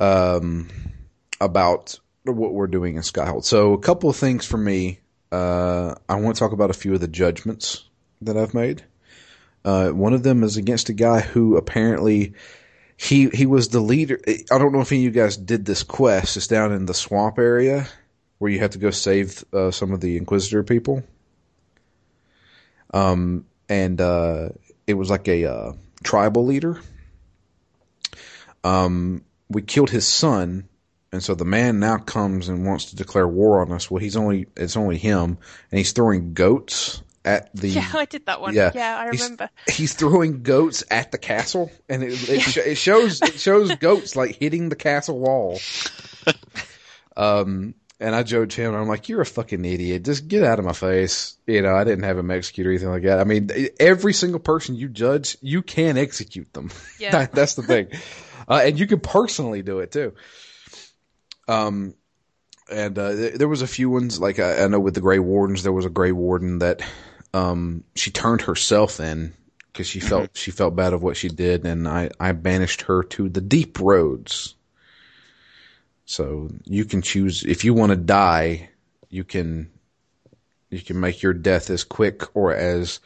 um, about what we're doing in Skyhold. So a couple of things for me. Uh, I want to talk about a few of the judgments that I've made. Uh, one of them is against a guy who apparently he he was the leader. I don't know if any of you guys did this quest. It's down in the swamp area where you have to go save uh, some of the Inquisitor people. Um, and uh, it was like a uh, tribal leader. Um, we killed his son and so the man now comes and wants to declare war on us. Well, he's only it's only him, and he's throwing goats at the. <laughs> Yeah, I did that one. Yeah. Yeah, I remember. He's throwing goats at the castle, and it, it, <laughs> sh- it shows it shows goats like hitting the castle wall. <laughs> Um, and I joked him, I'm like, "You're a fucking idiot. Just get out of my face." You know, I didn't have him execute or anything like that. I mean, every single person you judge, you can execute them. Yeah. That- that's the thing, uh, and you can personally do it too. Um, and uh, th- there was a few ones like I, I know with the Grey Wardens, there was a Grey Warden that um she turned herself in because she felt she felt bad of what she did, and I I banished her to the deep roads. So you can choose if you want to die, you can you can make your death as quick or as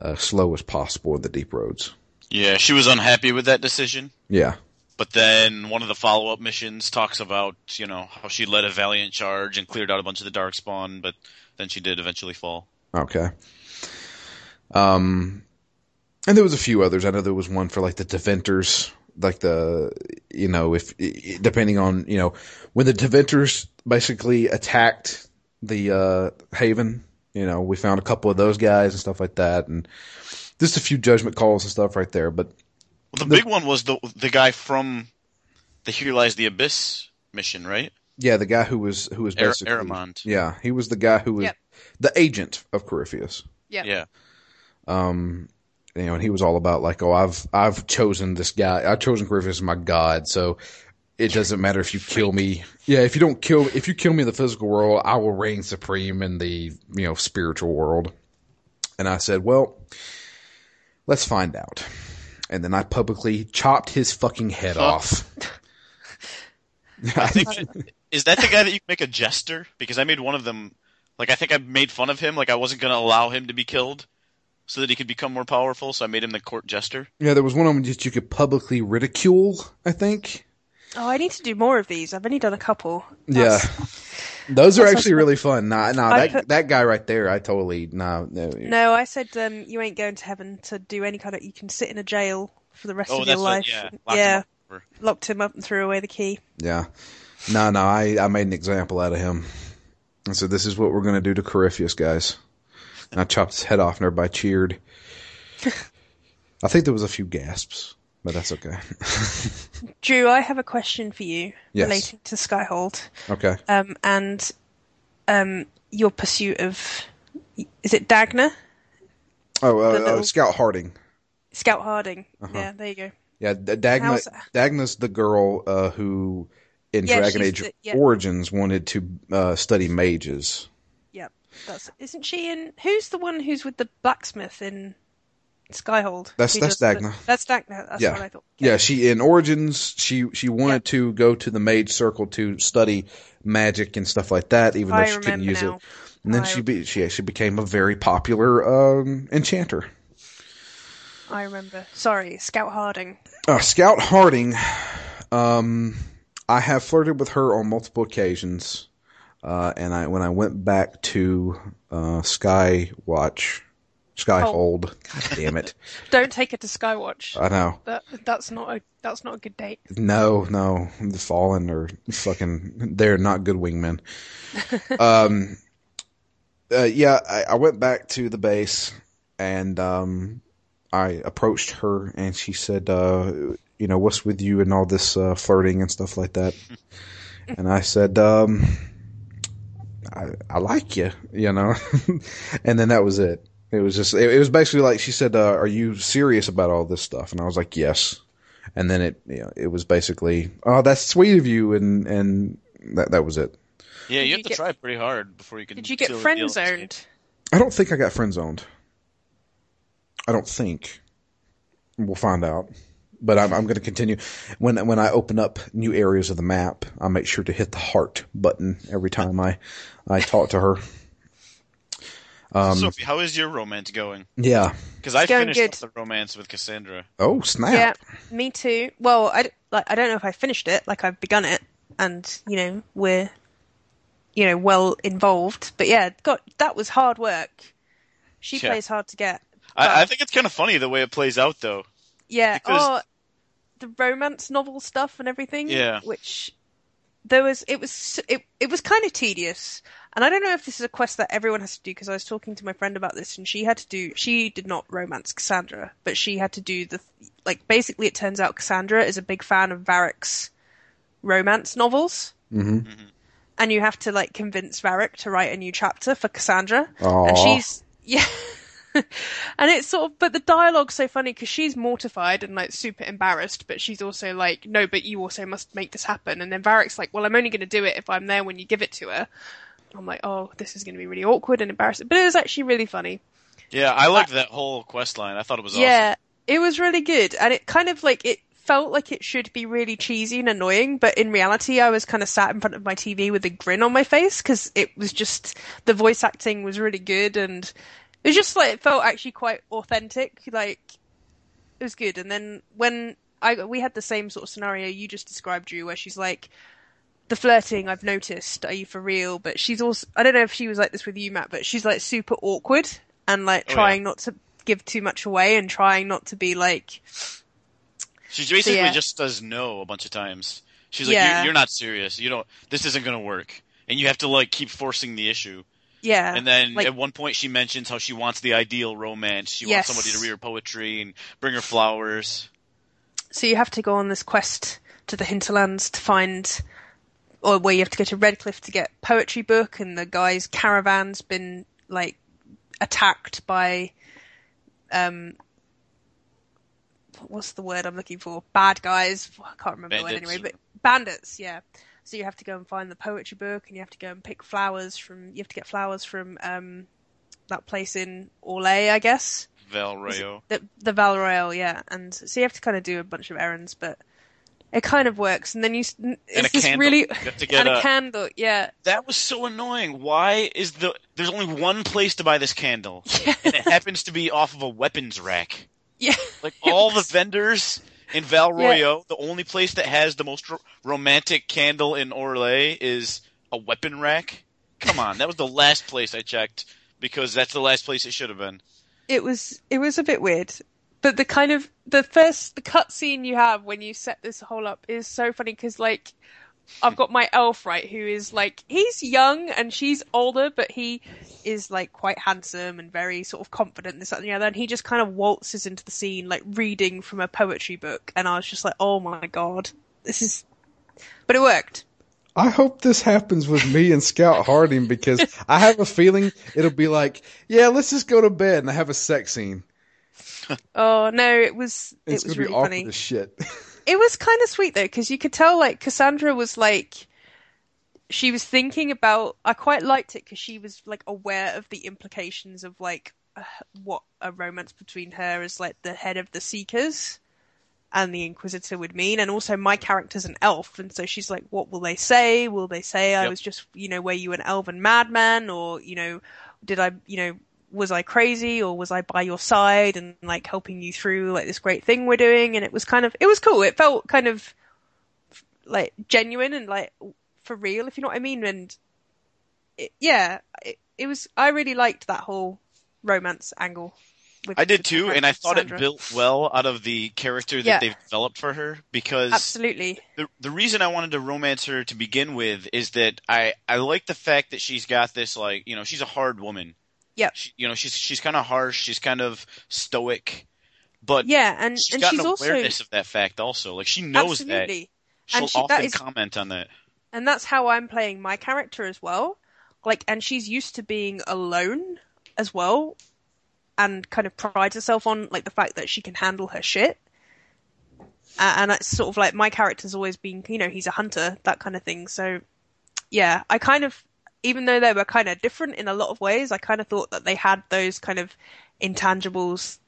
uh, slow as possible in the deep roads. Yeah, she was unhappy with that decision. Yeah. But then one of the follow up missions talks about, you know, how she led a valiant charge and cleared out a bunch of the darkspawn, but then she did eventually fall. Okay. Um, and there was a few others. I know there was one for like the Tevinters, like the, you know, if depending on, you know, when the Tevinters basically attacked the uh, Haven, you know, we found a couple of those guys and stuff like that, and just a few judgment calls and stuff right there. But Well, the, big one was the the guy from the Here Lies the Abyss mission, right? yeah, the guy who was who was Ar- basically Erimond. yeah, he was the guy who was Yep. the agent of Corypheus. Yeah. Yeah. Um, you know, and he was all about like, oh, I've I've chosen this guy. I've chosen Corypheus as my god, so it doesn't matter if you kill me. Yeah, if you don't kill, if you kill me in the physical world, I will reign supreme in the you know spiritual world. And I said, well, let's find out. And then I publicly chopped his fucking head Huh. off. I think <laughs> is that the guy that you make a jester? Because I made one of them. Like I think I made fun of him. Like I wasn't going to allow him to be killed, so that he could become more powerful. So I made him the court jester. yeah, there was one of them that you could publicly ridicule. I think. Oh, I need to do more of these. I've only done a couple. Yeah. That's- Those are actually really fun. Nah, nah, I that put- that guy right there, I totally nah, no. No, I said um, you ain't going to heaven to do any kind of. You can sit in a jail for the rest Oh, of that's your what- life. yeah, locked him yeah, up locked him up and threw away the key. Yeah. No, no, I, I made an example out of him. I said, this is what we're going to do to Corypheus, guys. And I chopped his head off and everybody cheered. <laughs> I think there was a few gasps, but that's okay. <laughs> Drew, I have a question for you Yes. relating to Skyhold okay. um, and um, your pursuit of. Is it Dagna? Oh, uh, The uh, Scout Harding. Scout Harding. Uh-huh. Yeah, there you go. Yeah, D- Dagna, Dagna's the girl uh, who, in Yeah, Dragon Age the- yeah. Origins, wanted to uh, study mages. Yep. That's isn't she in who's the one who's with the blacksmith in Skyhold? That's- that's Dagna. that's Dagna. That's Yeah. what I thought. Yeah, she in Origins she she wanted Yep. to go to the mage circle to study magic and stuff like that, even though I she couldn't use now. it. And then I- she be, she actually became a very popular um, enchanter. I remember. Sorry, Scout Harding. Uh, Scout Harding, um, I have flirted with her on multiple occasions, uh, and I when I went back to uh, Skywatch, Skyhold, God damn it, <laughs> Don't take it to Skywatch. I know. That that's not a that's not a good date. No, no, the Fallen are fucking. They're not good wingmen. <laughs> um, uh, yeah, I, I went back to the base and um, I approached her, and she said, uh, "You know, what's with you and all this uh, flirting and stuff like that?" <laughs> and I said, um, I, "I like you," you know, and then that was it. It was just, it, it was basically like she said, uh, "Are you serious about all this stuff?" And I was like, "Yes." and then it you know, it was basically oh that's sweet of you and and that that was it Yeah, Did you you have to get- try pretty hard before you can. Did you get friend zoned? i don't think i got friend zoned i don't think we'll find out but i'm, I'm going to continue when when i open up new areas of the map i make sure to hit the heart button every time i i talk to her um Sophie, how is your romance going? yeah Because I It's going finished good. the romance with Cassandra. oh snap Yeah, me too. Well, I, d- like, I don't know if I finished it. Like I've begun it, and you know we're you know well involved. But yeah, got that was hard work. She Yeah. plays hard to get. I, I think it's kind of funny the way it plays out, though. Yeah. Because- Oh, the romance novel stuff and everything. Yeah. Which there was, it was, it it was kind of tedious. And I don't know if this is a quest that everyone has to do because I was talking to my friend about this and she had to do, she did not romance Cassandra, but she had to do the, like basically it turns out Cassandra is a big fan of Varric's romance novels. hmm And you have to like convince Varric to write a new chapter for Cassandra. Aw. And she's, <laughs> yeah. and it's sort of, but the dialogue's so funny because she's mortified and like super embarrassed, but she's also like, no, but you also must make this happen. And then Varric's like, well, I'm only going to do it if I'm there when you give it to her. I'm like, oh, this is going to be really awkward and embarrassing, but it was actually really funny. Yeah, I uh, liked that whole quest line. I thought it was Yeah, it was really good, and it kind of like it felt like it should be really cheesy and annoying, but in reality, I was kind of sat in front of my TV with a grin on my face because it was just the voice acting was really good, and it was just like it felt actually quite authentic. Like it was good. And then when I we had the same sort of scenario you just described, Drew, where she's like, the flirting I've noticed. Are you for real? But she's also I don't know if she was like this with you, Matt, but she's like super awkward and like Oh, trying yeah. not to give too much away and trying not to be like She basically yeah. just does no a bunch of times. She's like, Yeah. you're, "You're not serious. You don't. This isn't gonna work." And you have to like keep forcing the issue. yeah. And then like, at one point she mentions how she wants the ideal romance. She Yes. wants somebody to read her poetry and bring her flowers. so you have to go on this quest to the hinterlands to find or where you have to go to Redcliffe to get poetry book and the guy's caravan's been like attacked by um what's the word I'm looking for? Bad guys. I can't remember the word anyway, but bandits, yeah. So you have to go and find the poetry book and you have to go and pick flowers from you have to get flowers from um that place in Orlais, I guess. Val Royeaux. The the Val Royeaux, yeah. And so you have to kind of do a bunch of errands, but it kind of works. And then you—it's And this candle. really You have to get and a, a- candle, yeah. That was so annoying. Why is the there's only one place to buy this candle, <laughs> and it happens to be off of a weapons rack. Yeah. Like <laughs> all the vendors in Val Yeah. The only place that has the most ro- romantic candle in Orlais is a weapon rack. Come on, that was the last place I checked because that's the last place it should have been. it was it was a bit weird. But the kind of the first the cut scene you have when you set this whole up is so funny because like I've got my elf right who is like he's young and she's older but he is like quite handsome and very sort of confident this that, and the other. And he just kind of waltzes into the scene like reading from a poetry book. And I was just like oh my god this is but it worked. I hope this happens with me and Scout Harding because <laughs> I have a feeling it'll be like, yeah, let's just go to bed and have a sex scene. <laughs> oh no it was It's it was really funny as shit. it was kind of sweet though because you could tell like Cassandra was like she was thinking about I quite liked it because she was like aware of the implications of like <sighs> what a romance between her as like the head of the Seekers and the Inquisitor would mean and also my character's an elf and so she's like what will they say will they say I Yep. was just you know were you an elven madman or you know did I you know was I crazy or was I by your side and like helping you through like this great thing we're doing? And it was kind of, it was cool. It felt kind of like genuine and like for real, if you know what I mean. And it, yeah, it, it was, I really liked that whole romance angle. With, I did too, and I thought Cassandra. it built well out of the character that Yeah. they've developed for her because Absolutely. the the reason I wanted to romance her to begin with is that I I like the fact that she's got this like you know she's a hard woman. Yep. She, you know she's she's kind of harsh. She's kind of stoic, but Yeah. And, she's and got she's an also, awareness of that fact also. Like she knows that. She'll And she- that often is- comment on that. and that's how I'm playing my character as well. Like, and she's used to being alone as well, and kind of prides herself on like the fact that she can handle her shit. Uh, and it's sort of like my character's always been, you know, he's a hunter, that kind of thing. So, yeah, I kind of, even though they were kind of different in a lot of ways, I kind of thought that they had those kind of intangibles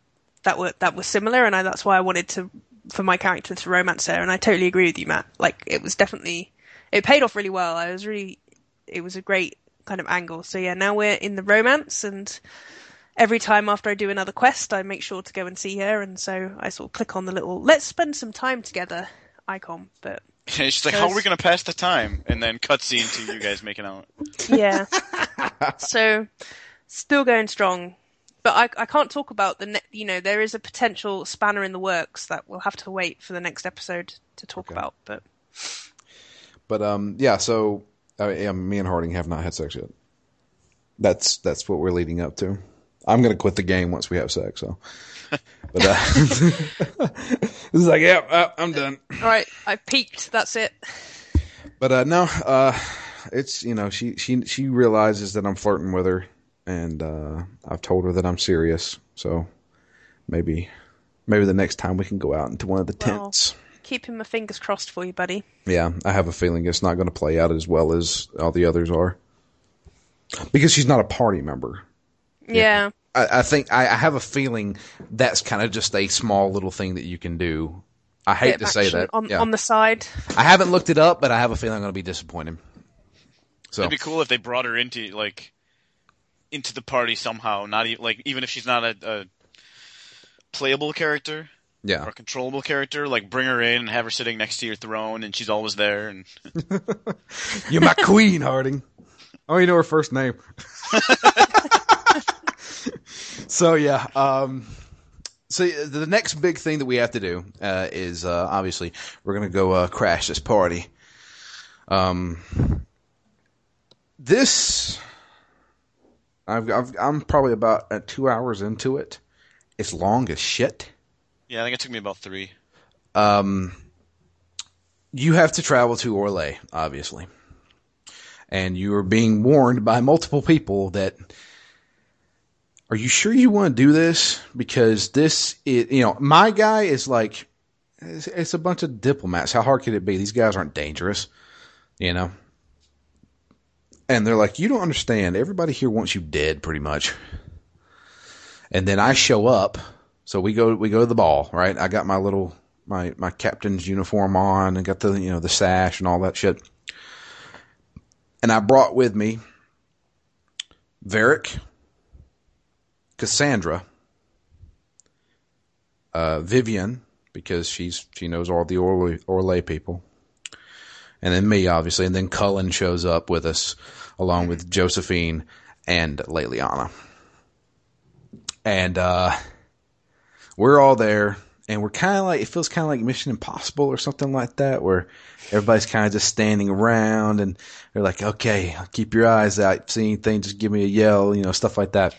that were that were similar, and I, that's why I wanted to for my character to romance her. And I totally agree with you, Matt. Like, it was definitely it paid off really well. I was really, it was a great kind of angle. So yeah, now we're in the romance, and every time after I do another quest, I make sure to go and see her, and so I sort of click on the little "Let's spend some time together" icon. But <laughs> she's like, "How are we going to pass the time?" And then cutscene to you guys making out. yeah, <laughs> so still going strong. But I, I can't talk about the ne- you know there is a potential spanner in the works that we'll have to wait for the next episode to talk about. But But um, yeah. So uh, yeah, me and Harding have not had sex yet. That's that's what we're leading up to. I'm gonna quit the game once we have sex. So, but uh, <laughs> this is like, yeah, uh, I'm done. all right, I peaked. That's it. But uh, no, uh, it's you know she she she realizes that I'm flirting with her, and uh, I've told her that I'm serious. So maybe maybe the next time we can go out into one of the Well. tents. Keeping my fingers crossed for you, buddy. Yeah, I have a feeling it's not going to play out as well as all the others are, because she's not a party member. Yeah. I, I think I, I have a feeling that's kind of just a small little thing that you can do. I hate to say that. on, yeah. on the side. I haven't looked it up, but I have a feeling I'm going to be disappointed. So It'd be cool if they brought her into like into the party somehow. Not even like even if she's not a, a playable character, Yeah. or a controllable character, like bring her in and have her sitting next to your throne, and she's always there. And <laughs> You're my queen, Harding. <laughs> Oh, you know her first name. <laughs> so yeah, um, so the next big thing that we have to do uh, is uh, obviously we're gonna go uh, crash this party. Um, this I've, I've I'm probably about uh, two hours into it. It's long as shit. yeah, I think it took me about three. Um, you have to travel to Orlais, obviously. And you are being warned by multiple people that, are you sure you want to do this? Because this is, you know, my guy is like, it's, it's a bunch of diplomats. How hard could it be? These guys aren't dangerous, you know? And they're like, you don't understand. Everybody here wants you dead, pretty much. And then I show up. So we go, we go to the ball, right? I got my little, my, my captain's uniform on and got the, you know, the sash and all that shit. And I brought with me Varric, Cassandra, uh, Vivienne, because she's, she knows all the Orlais people. And then me, obviously. And then Cullen shows up with us along with Josephine and Leliana. And, uh, we're all there and we're kind of like, it feels kind of like Mission Impossible or something like that where everybody's kind of just standing around and they're like, okay, keep your eyes out. See anything, just give me a yell, you know, stuff like that.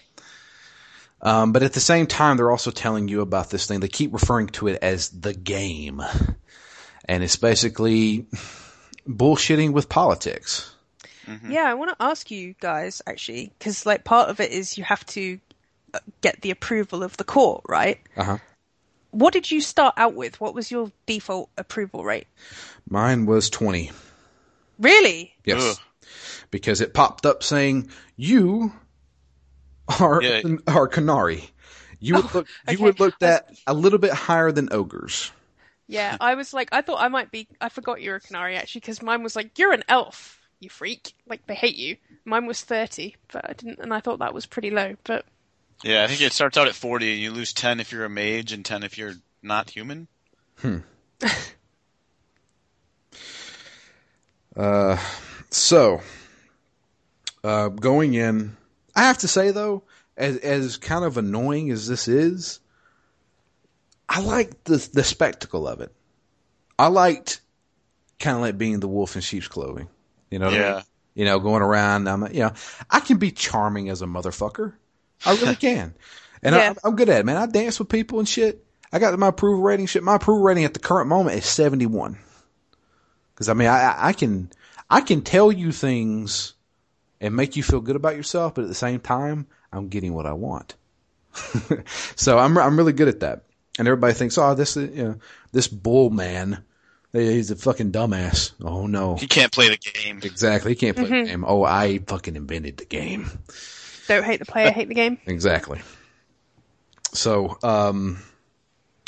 Um, but at the same time, they're also telling you about this thing. They keep referring to it as the game. And it's basically bullshitting with politics. Yeah, I want to ask you guys actually, because like part of it is you have to uh, get the approval of the court, right? Uh huh. What did you start out with? What was your default approval rate? Mine was 20. Really? Yes. Ugh. Because it popped up saying, you are, Yeah. <laughs> are Qunari. You would Oh, look, you okay. would looked at a little bit higher than ogres. Yeah, I was like, I thought I might be. I forgot you were a Qunari actually, because mine was like, you're an elf, you freak. Like they hate you. Mine was thirty, but I didn't, and I thought that was pretty low. But Yeah, I think it starts out at forty, and you lose ten if you're a mage, and ten if you're not human. Hmm. <laughs> uh, so, uh, going in, I have to say though, as as kind of annoying as this is, I like the the spectacle of it. I liked kind of like being the wolf in sheep's clothing. You know, what I mean? Yeah. You know, going around. I'm, you know, I can be charming as a motherfucker. I really <laughs> can, and Yeah. I, I'm good at it, man. I dance with people and shit. I got my approval rating. Shit, my approval rating at the current moment is 71. Because I mean, I, I- I can I can tell you things and make you feel good about yourself, but at the same time, I'm getting what I want. <laughs> so I'm I'm really good at that. And everybody thinks, oh, this you know, this bull man, he's a fucking dumbass. Oh no, He can't play the game. exactly. He can't play the game. Oh, I fucking invented the game. don't hate the player, hate the game. <laughs> Exactly. So, um,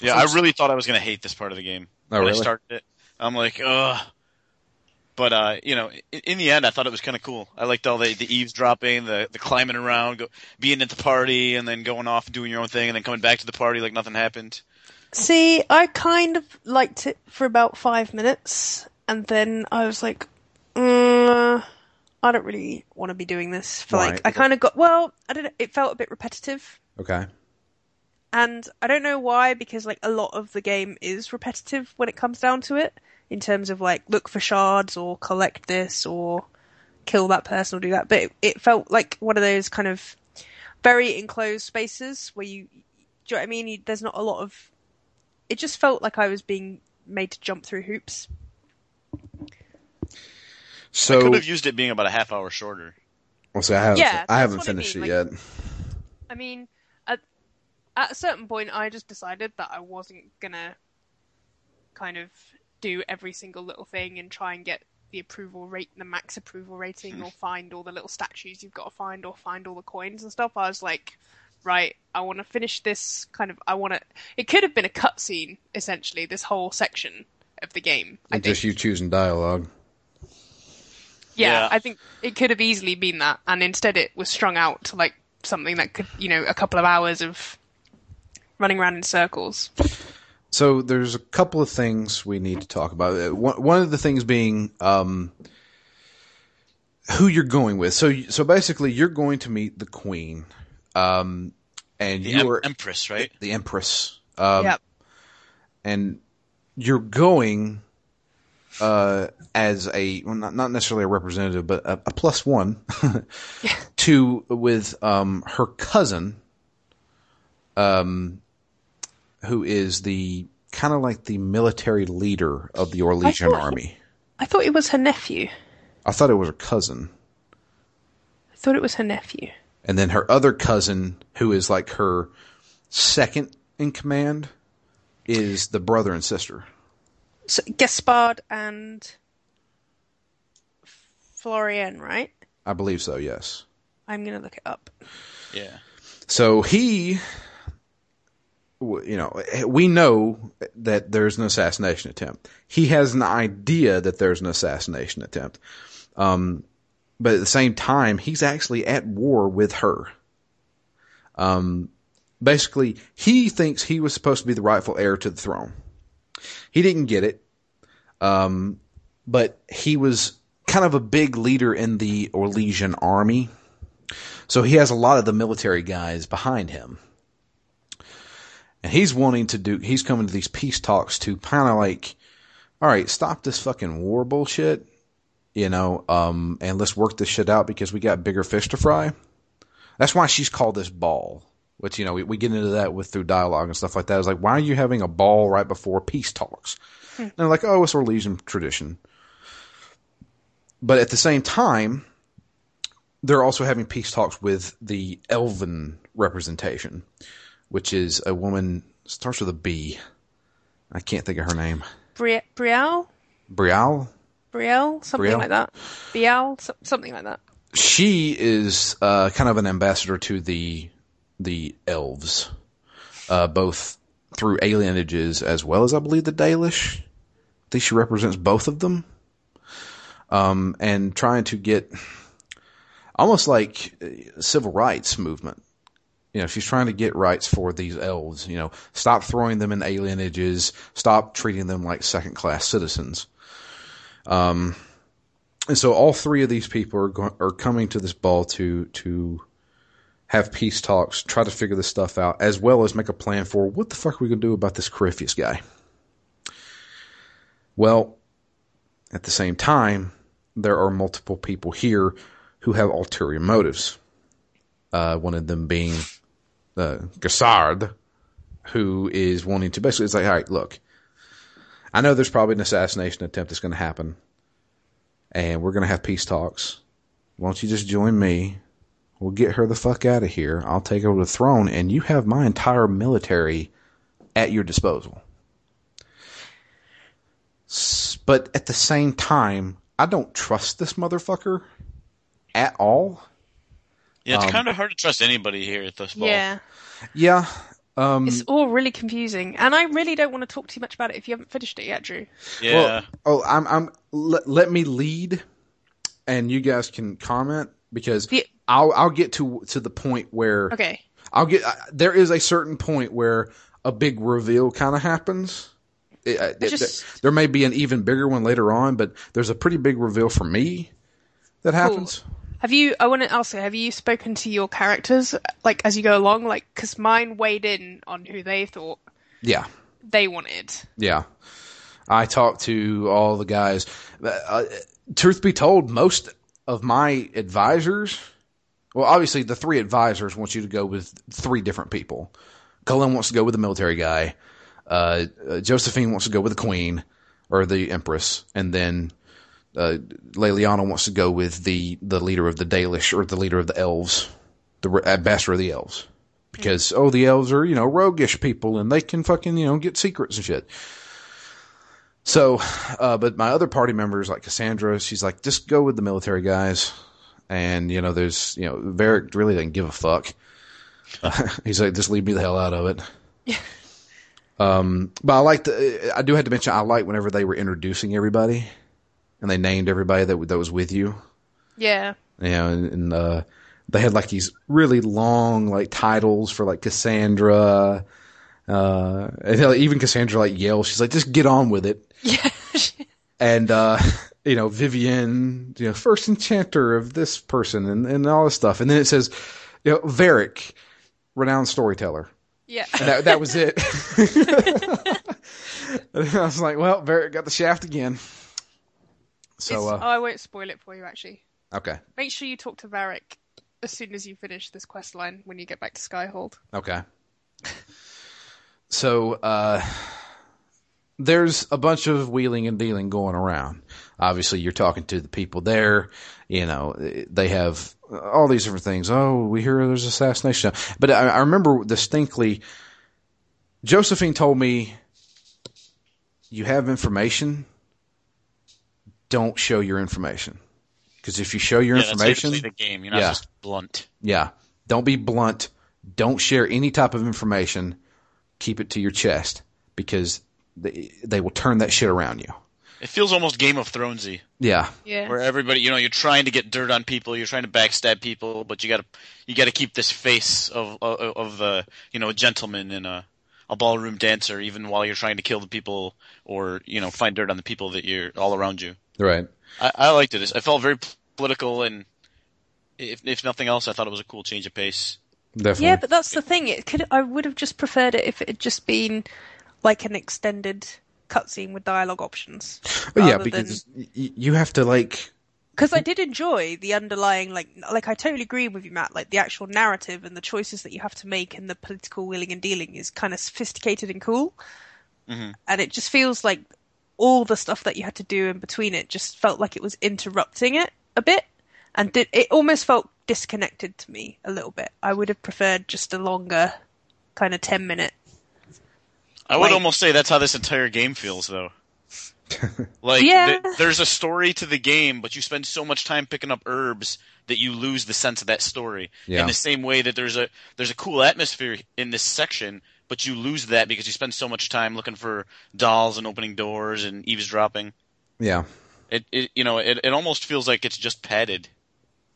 Yeah, I really thought I was gonna hate this part of the game Oh, when really? I started it. I'm like, ugh. But uh, you know, in, in the end, I thought it was kind of cool. I liked all the, the eavesdropping, the the climbing around, go, being at the party, and then going off and doing your own thing, and then coming back to the party like nothing happened. See, I kind of liked it for about five minutes, and then I was like, mm, I don't really want to be doing this. For Why? like, I kind of got well, I don't know. It felt a bit repetitive. okay. and I don't know why because like a lot of the game is repetitive when it comes down to it in terms of like look for shards or collect this or kill that person or do that but it, it felt like one of those kind of very enclosed spaces where you do you know what I mean You- there's not a lot of it just felt like I was being made to jump through hoops So, I Could have used it being about a half hour shorter. well, see, I haven't, Yeah, I haven't what I finished mean, it yet. I mean, at, at a certain point, I just decided that I wasn't gonna kind of do every single little thing and try and get the approval rate, the max approval rating, or hmm. find all the little statues you've got to find, or find all the coins and stuff. I was like, right, I want to finish this kind of. I want to. It could have been a cutscene, essentially, this whole section of the game. I And think. just you choosing dialogue. Yeah, Yeah. I think it could have easily been that, and instead it was strung out to like something that could, you know, a couple of hours of running around in circles. So there's a couple of things we need to talk about. Uh, One, one of the things being um, who you're going with. So so basically, you're going to meet the queen, um, and The you em- are Empress, right? the empress. Um, yep. and you're going uh, as a well, not not necessarily a representative, but a, a plus one <laughs> to with um, her cousin, um, who is the kind of like the military leader of the Orlesian thought- army. I thought it was her nephew. I thought it was her cousin, I thought it was her nephew. and then her other cousin, who is like her second in command, is the brother and sister. So Gaspard and Florianne, right? I believe so. Yes. I'm gonna look it up. Yeah. So he, w- you know, we know that there's an assassination attempt. He has an idea that there's an assassination attempt. Um, but at the same time, he's actually at war with her. Um, basically, he thinks he was supposed to be the rightful heir to the throne. He didn't get it. Um, but he was kind of a big leader in the Orlesian army. So he has a lot of the military guys behind him. And he's wanting to do, he's coming to these peace talks to kind of like, all right, stop this fucking war bullshit, you know, um, and let's work this shit out because we got bigger fish to fry. That's why she's called this ball, which, you know, we, we get into that with through dialogue and stuff like that. It's like, why are you having a ball right before peace talks? And they're like, oh, it's Orlesian tradition. But at the same time, they're also having peace talks with the Elven representation, which is a woman starts with a B. I can't think of her name. Bri- Brielle, Brial. Brielle, something Brielle? like that. Bial, so- something like that. She is uh, kind of an ambassador to the the elves, uh, both through alienages as well as I believe the Dalish. I think she represents both of them, um, and trying to get almost like civil rights movement. You know, she's trying to get rights for these elves. You know, stop throwing them in alienages, stop treating them like second class citizens. Um, and so all three of these people are go- are coming to this ball to to have peace talks, try to figure this stuff out, as well as make a plan for what the fuck are we gonna do about this Corypheus guy. Well, at the same time, there are multiple people here who have ulterior motives. Uh, one of them being uh, Gaspard, who is wanting to basically, it's like, all right, look, I know there's probably an assassination attempt that's going to happen, and we're going to have peace talks. Why don't you just join me? We'll get her the fuck out of here. I'll take over the throne, and you have my entire military at your disposal. But at the same time, I don't trust this motherfucker at all. Yeah, it's Um, kind of hard to trust anybody here at this ball. Yeah. Yeah. Um, It's all really confusing, and I really don't want to talk too much about it if you haven't finished it yet, Drew. Yeah. Well, oh, I'm, I'm. Let, let me lead, and you guys can comment because The- I'll, I'll get to to the point where Okay. I'll get. I- There is a certain point where a big reveal kind of happens. It- uh, it- just- there may be an even bigger one later on, but there's a pretty big reveal for me that happens. Have you? I want to ask you. Have you spoken to your characters like as you go along? Like, because mine weighed in on who they thought Yeah, they wanted. yeah. I talked to all the guys. Uh, truth be told, most of my advisors, well, obviously the three advisors want you to go with three different people. Cullen wants to go with the military guy. Uh, uh, Josephine wants to go with the queen or the empress, and then uh, Leliana wants to go with the the leader of the Dalish or the leader of the elves, the ambassador of the elves, because oh, the elves are you know roguish people and they can fucking you know get secrets and shit. So, uh, but my other party members like Cassandra, she's like, just go with the military guys. And, you know, there's, you know, Varric really doesn't give a fuck. <laughs> he's like, just leave me the hell out of it. <laughs> um, but I like the, I do have to mention, I like whenever they were introducing everybody and they named everybody that, that was with you. Yeah. You know, and, and uh, they had like these really long like titles for like Cassandra Uh, and like, even Cassandra like yells, she's like, "Just get on with it." <laughs> Yeah. And uh, you know, Vivienne, you know, first enchanter of this person, and and all this stuff. And then it says, you know, Varric, renowned storyteller. yeah. And that that was it. <laughs> and I was like, well, Varric got the shaft again. So oh, uh, I won't spoil it for you. Actually, okay, make sure you talk to Varric as soon as you finish this quest line when you get back to Skyhold. okay. So uh, there's a bunch of wheeling and dealing going around. Obviously, you're talking to the people there. You know, they have all these different things. Oh, we hear there's assassination. But I, I remember distinctly, Josephine told me, "You have information. Don't show your information, because if you show your Yeah, that's information, play the game. You're not Yeah. just blunt. yeah, don't be blunt. Don't share any type of information. Keep it to your chest because they they will turn that shit around you. It feels almost Game of Thronesy, Yeah, Yeah. where everybody, you know, you're trying to get dirt on people, you're trying to backstab people, but you gotta, you gotta keep this face of of, of uh, you know, a gentleman and a a ballroom dancer, even while you're trying to kill the people or you know find dirt on the people that you're all around you. Right. I, I liked it. I felt very political, and if if nothing else, I thought it was a cool change of pace. Definitely. Yeah, but that's the thing. It could. I would have just preferred it if it had just been like an extended cutscene with dialogue options. But yeah, rather because y- you have to like. because I did enjoy the underlying like like I totally agree with you, Matt. Like the actual narrative and the choices that you have to make and the political wheeling and dealing is kind of sophisticated and cool. Mhm. And it just feels like all the stuff that you had to do in between it just felt like it was interrupting it a bit, and did, it almost felt disconnected to me a little bit. I would have preferred just a longer kind of ten minute. I would Like- almost say that's how this entire game feels, though. <laughs> like, Yeah. th- there's a story to the game, but you spend so much time picking up herbs that you lose the sense of that story. Yeah. In the same way that there's a there's a cool atmosphere in this section, but you lose that because you spend so much time looking for dolls and opening doors and eavesdropping. Yeah, It, it you know it, it almost feels like it's just padded.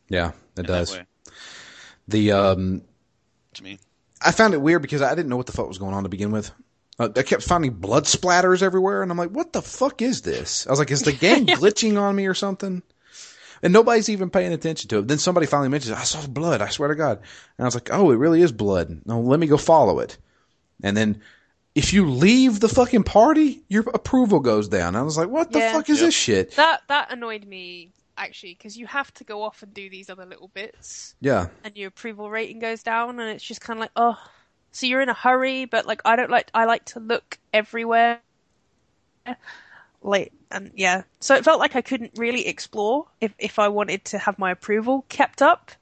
yeah, it does. The um, to me. I found it weird because I didn't know what the fuck was going on to begin with. Uh, I kept finding blood splatters everywhere, and I'm like, "What the fuck is this?" I was like, "Is the <laughs> game glitching on me or something?" And nobody's even paying attention to it. Then somebody finally mentions, "I saw blood." I swear to God, and I was like, "Oh, it really is blood." No, let me go follow it. And then, if you leave the fucking party, your approval goes down. I was like, "What the Yeah. fuck is Yep. this shit?" That that annoyed me actually because you have to go off and do these other little bits. Yeah, and your approval rating goes down and it's just kind of like oh so you're in a hurry but like i don't like i like to look everywhere like and yeah so it felt like i couldn't really explore if if i wanted to have my approval kept up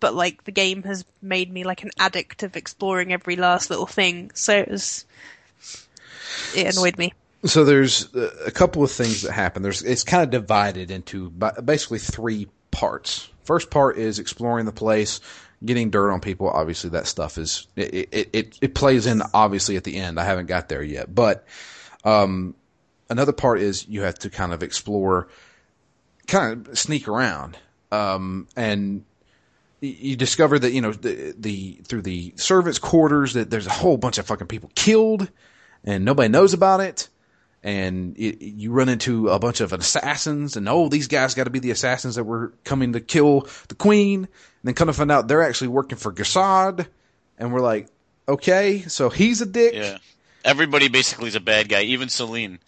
but like the game has made me like an addict of exploring every last little thing so it was it annoyed me So there's uh, a couple of things that happen. There's it's kind of divided into basically three parts. First part is exploring the place, getting dirt on people. Obviously, that stuff is it it it, it plays in obviously at the end. I haven't got there yet, but um, another part is you have to kind of explore, kind of sneak around, um, and you discover that you know the, the through the servants' quarters that there's a whole bunch of fucking people killed, and nobody knows about it. And it, you run into a bunch of assassins, and oh, these guys got to be the assassins that were coming to kill the queen. And then come to find out they're actually working for Gaspard, and we're like, okay, so he's a dick. Yeah. Everybody basically is a bad guy, even Celene.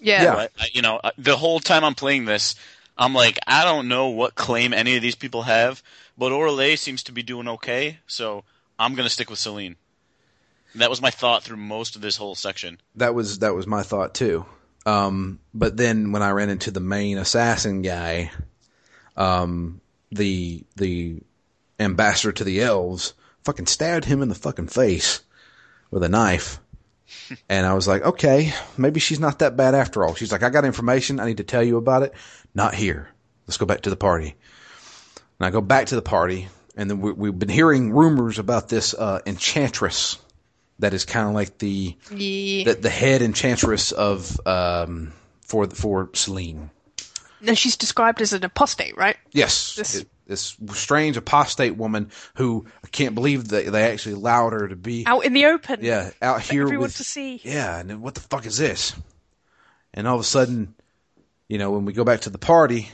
yeah, Yeah. But, you know, the whole time I'm playing this, I'm like, I don't know what claim any of these people have, but Orlais seems to be doing okay, so I'm gonna stick with Celene. That was my thought through most of this whole section. that was that was my thought too. Um, but then when I ran into the main assassin guy, um, the the ambassador to the elves fucking stabbed him in the fucking face with a knife. <laughs> And I was like, okay, maybe she's not that bad after all. She's like, I got information. I need to tell you about it. Not here. Let's go back to the party. And I go back to the party, and then we, we've been hearing rumors about this uh, enchantress that is kind of like the yeah. the, the head enchantress of um for for Celene. and she's described as an apostate right Yes, This- it- this strange apostate woman who I can't believe that they actually allowed her to be Out in the open. yeah out here everyone with to see. yeah, and then what the fuck is this? And all of a sudden, you know, when we go back to the party,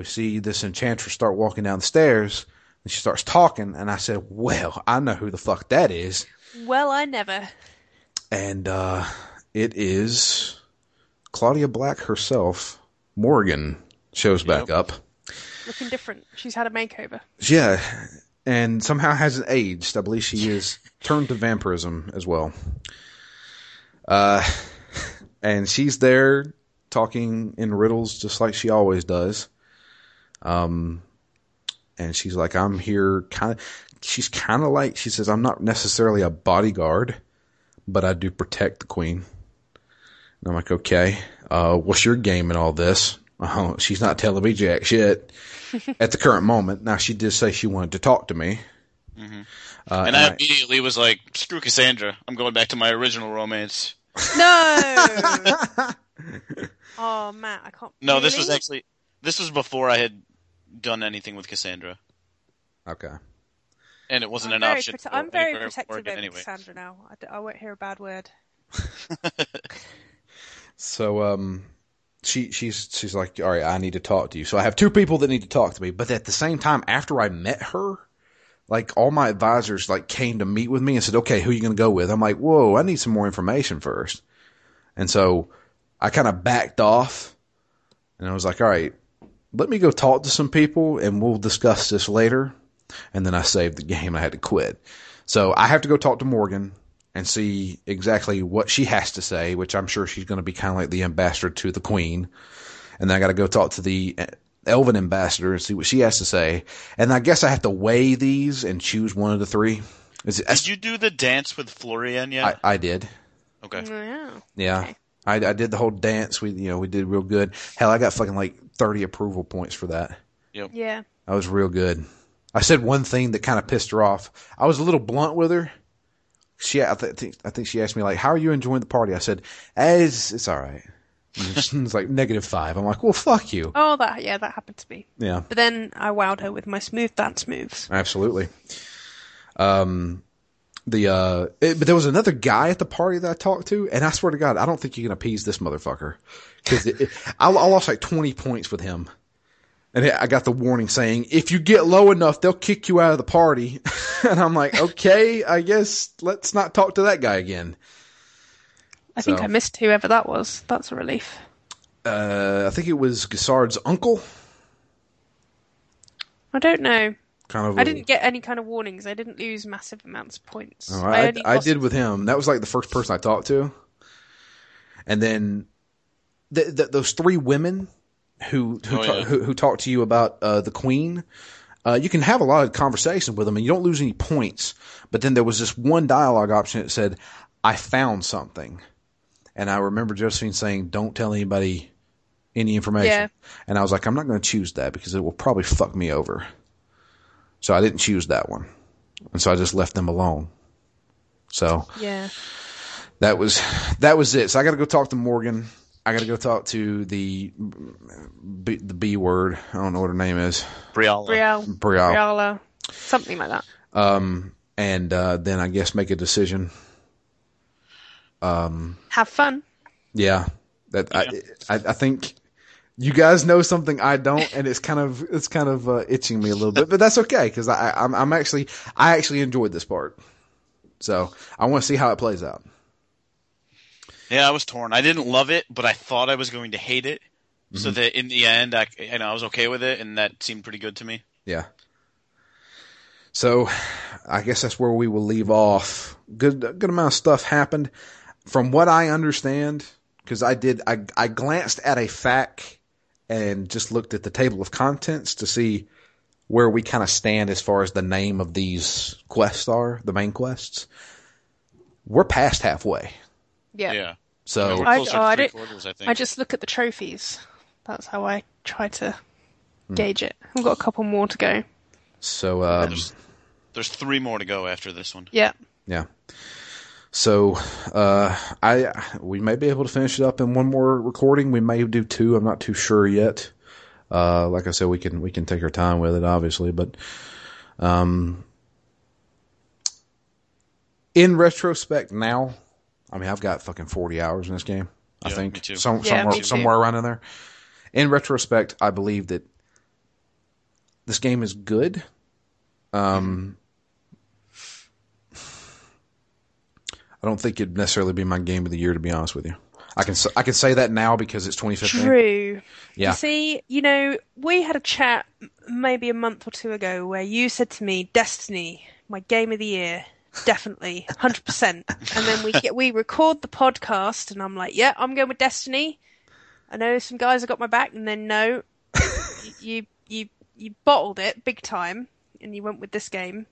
we see this enchantress start walking down the stairs, and she starts talking, and I said, "Well, I know who the fuck that is," Well, I never. and uh, it is Claudia Black herself. Morrigan shows back up. Looking different. She's had a makeover. Yeah, and somehow hasn't aged. I believe she <laughs> is turned to vampirism as well. Uh, and she's there talking in riddles just like she always does. Um, and she's like, I'm here kind of, she's kind of like, she says, I'm not necessarily a bodyguard, but I do protect the queen. And I'm like, okay, uh, what's your game in all this? Oh, she's not telling me jack shit <laughs> at the current moment. Now she did say she wanted to talk to me. Uh, and I immediately was like, "Screw Cassandra! I'm going back to my original romance." No. <laughs> oh Matt, I can't. No, this was actually this was before I had done anything with Cassandra, okay. and it wasn't I'm an very, option. prote- I'm very protective of anyway. Cassandra now. I, d- I won't hear a bad word. <laughs> So um she she's she's like, "All right, I need to talk to you." So I have two people that need to talk to me, but at the same time after I met her, like all my advisors like came to meet with me and said, "Okay, who are you going to go with?" I'm like, "Whoa, I need some more information first. And so I kind of backed off and I was like, "All right, let me go talk to some people and we'll discuss this later." And then I saved the game. I had to quit. So I have to go talk to Morrigan and see exactly what she has to say, which I'm sure she's going to be kind of like the ambassador to the queen. And then I got to go talk to the uh, elven ambassador and see what she has to say. And I guess I have to weigh these and choose one of the three. Is it, Did you do the dance with Florianne yet? I, I did. okay. Yeah. Yeah. Okay. I, I did the whole dance. We, you know, we did real good. Hell, I got fucking like 30 approval points for that. Yeah. I was real good. I said one thing that kind of pissed her off. I was a little blunt with her. She, I, th- think, I think she asked me like, "How are you enjoying the party?" I said, eh, "It's it's all right." And it's <laughs> like negative five. I'm like, "Well, fuck you." Oh, that yeah, that happened to me. Yeah, But then I wowed her with my smooth dance moves. absolutely. Um, the uh, it, but there was another guy at the party that I talked to, and I swear to God, I don't think you can appease this motherfucker because I, I lost like 20 points with him. And I got the warning saying, if you get low enough, they'll kick you out of the party. <laughs> and I'm like, okay, I guess let's not talk to that guy again. I think I missed whoever that was. That's a relief. Uh, I think it was Gaspard's uncle. I don't know. Kind of. I a- didn't get any kind of warnings. I didn't lose massive amounts of points. Oh, I, only I lost- did with him. That was like the first person I talked to. And then th- th- those three women who who, Oh, ta- yeah. who who talk to you about uh, the queen. Uh, you can have a lot of conversation with them and you don't lose any points. But then there was this one dialogue option that said, I found something. And I remember Josephine saying, don't tell anybody any information. Yeah. And I was like, I'm not going to choose that because it will probably fuck me over. So I didn't choose that one. And so I just left them alone. So Yeah. that was that was it. So I got to go talk to Morrigan. I got to go talk to the B, the B word. I don't know what her name is. Briala. Brielle. Brielle. Briella. Something like that. Um, and uh, then I guess make a decision. Um, have fun. Yeah, that I, I I think you guys know something I don't, and it's kind of it's kind of uh, itching me a little bit, but that's okay because I I'm, I'm actually I actually enjoyed this part, so I want to see how it plays out. Yeah, I was torn. I didn't love it, but I thought I was going to hate it. So that in the end, I, you know, I was okay with it, and that seemed pretty good to me. Yeah. So, I guess that's where we will leave off. Good, good amount of stuff happened. From what I understand, because I did, I, I glanced at a fact and just looked at the table of contents to see where we kind of stand as far as the name of these quests are, the main quests. We're past halfway. Yeah. Yeah. So, We're I- oh, I to three don't- quarters, I think. I just look at the trophies. That's how I try to Hmm. gauge it. I've got a couple more to go. so, um, There's, there's three more to go after this one. Yeah. Yeah. So, uh, I we may be able to finish it up in one more recording. We may do two. I'm not too sure yet. Uh, like I said, we can we can take our time with it, obviously, but um, in retrospect, now, I mean, I've got fucking forty hours in this game. I Yeah, think. Some, Yeah, somewhere somewhere around in there. In retrospect, I believe that this game is good. Um, I don't think it'd necessarily be my game of the year, to be honest with you. I can I can say that now because it's 2015. True. Yeah. You see, you know, we had a chat maybe a month or two ago where you said to me, "Destiny, my game of the year, definitely, hundred percent." And then we get we record the podcast, and I'm like, "Yeah, I'm going with Destiny." I know some guys have got my back, and then no, <laughs> you you you bottled it big time, and you went with this game.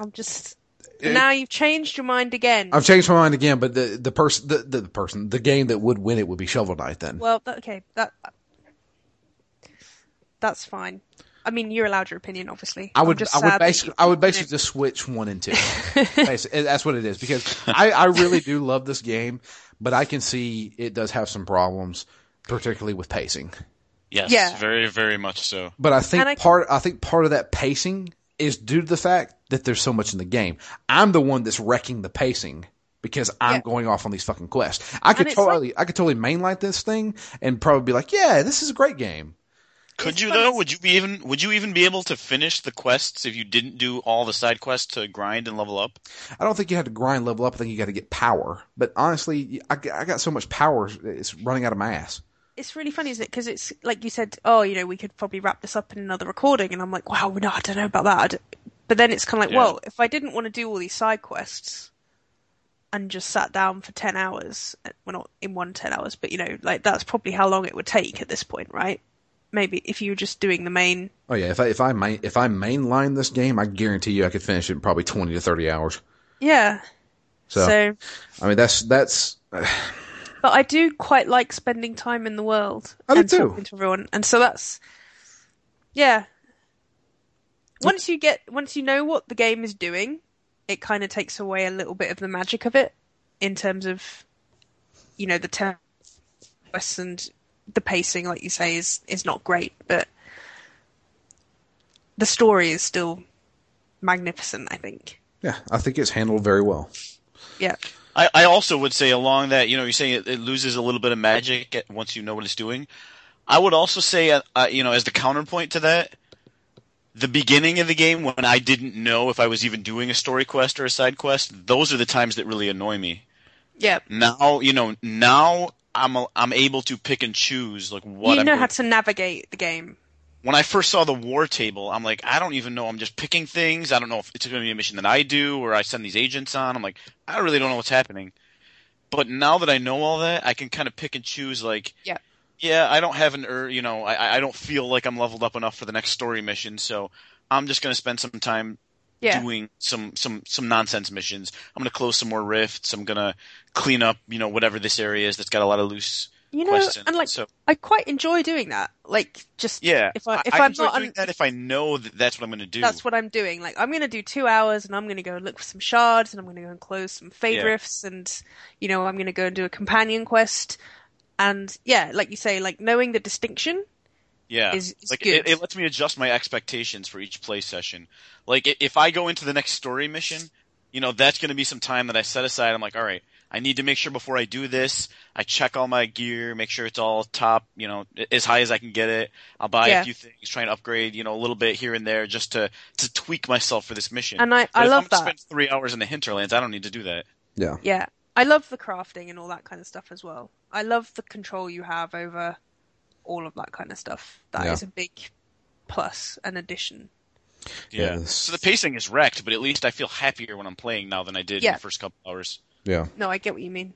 I'm just now you've changed your mind again. I've changed my mind again, but the the person the, the person the game that would win it would be Shovel Knight. Then Well, okay, that that's fine. I mean, you're allowed your opinion, obviously. I would just I would basically I would basically just switch one and two. <laughs> Eh, that's what it is because I I really do love this game, but I can see it does have some problems, particularly with pacing. Yes, Yeah. very, very much so. But I think I- part I think part of that pacing is due to the fact that there's so much in the game. I'm the one that's wrecking the pacing because I'm Yeah. going off on these fucking quests. I could it's like- totally I could totally mainline this thing and probably be like, yeah, this is a great game. Could It's you funny- though? Would you be even? Would you even be able to finish the quests if you didn't do all the side quests to grind and level up? I don't think you had to grind level up. I think you got to get power. But honestly, I, I got so much power, it's running out of my ass. It's really funny, isn't it? Because it's like you said, oh, you know, we could probably wrap this up in another recording, and I'm like, wow, no, I don't know about that. I don't- But then it's kind of like, Yeah. well, if I didn't want to do all these side quests and just sat down for ten hours, eh, well, not in one ten hours, but you know, like that's probably how long it would take at this point, right? Maybe if you were just doing the main Oh yeah, if I if I main, if I mainline this game, I guarantee you I could finish it in probably twenty to thirty hours. Yeah. So, So, I mean that's that's <sighs> but I do quite like spending time in the world I do and too. talking to everyone, and so that's yeah. Once you get, once you know what the game is doing, it kind of takes away a little bit of the magic of it in terms of, you know, the temp and the pacing, like you say, is is not great, but the story is still magnificent. I think. yeah, I think it's handled very well. Yeah. I, I also would say along that, you know, you're saying it, it loses a little bit of magic once you know what it's doing. I would also say, uh, uh, you know, as the counterpoint to that, the beginning of the game when I didn't know if I was even doing a story quest or a side quest, those are the times that really annoy me. Yeah. Now, you know, now I'm a, I'm able to pick and choose like what you know how to navigate the game. when I first saw the war table, I'm like, I don't even know. I'm just picking things. I don't know if it's going to be a mission that I do or I send these agents on. I'm like, I really don't know what's happening. But now that I know all that, I can kind of pick and choose. Like, Yeah. Yeah, I don't have an, ur- you know, I, I don't feel like I'm leveled up enough for the next story mission, so I'm just going to spend some time Yeah. doing some some some nonsense missions. I'm going to close some more rifts. I'm going to clean up, you know, whatever this area is that's got a lot of loose You know, quests in and like so I quite enjoy doing that. Like just yeah, if I if I am not doing un- that if I know that that's what I'm going to do. that's what I'm doing. Like I'm going to do two hours, and I'm going to go look for some shards, and I'm going to go and close some fade Yeah. rifts, and you know I'm going to go and do a companion quest. And yeah, like you say, like knowing the distinction. Yeah, is- is like good. It, it lets me adjust my expectations for each play session. Like if I go into the next story mission, you know that's going to be some time that I set aside. I'm like, all right, I need to make sure before I do this, I check all my gear, make sure it's all top, you know, as high as I can get it. I'll buy Yeah. a few things, try and upgrade, you know, a little bit here and there, just to to tweak myself for this mission. And I- But I if love I'm that. Spend three hours in the hinterlands. I don't need to do that. Yeah. Yeah, I love the crafting and all that kind of stuff as well. I love the control you have over all of that kind of stuff. That is Yeah. a big plus and addition. Yeah. Yes. So the pacing is wrecked, but at least I feel happier when I'm playing now than I did in the first couple hours. Yeah. No, I get what you mean.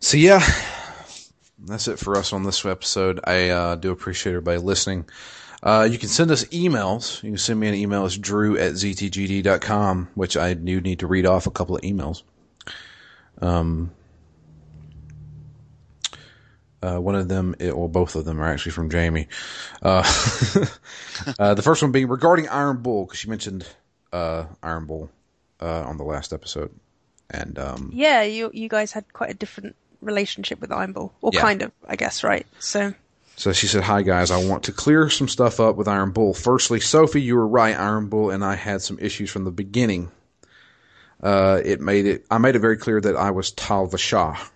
So yeah, that's it for us on this episode. I uh, do appreciate everybody listening. Uh, you can send us emails. You can send me an email. It's drew at ztgd.com, which I do need to read off a couple of emails. Um, uh, one of them, it, well, both of them are actually from Jamie. Uh, <laughs> uh, the first one being regarding Iron Bull, because she mentioned uh, Iron Bull uh, on the last episode. And um, Yeah, you you guys had quite a different relationship with Iron Bull, or Yeah. kind of, I guess, right? So So she said, Hi guys, I want to clear some stuff up with Iron Bull. Firstly, Sophie, you were right. Iron Bull and I had some issues from the beginning. Uh, it made it, I made it very clear that I was Tal-Vashoth.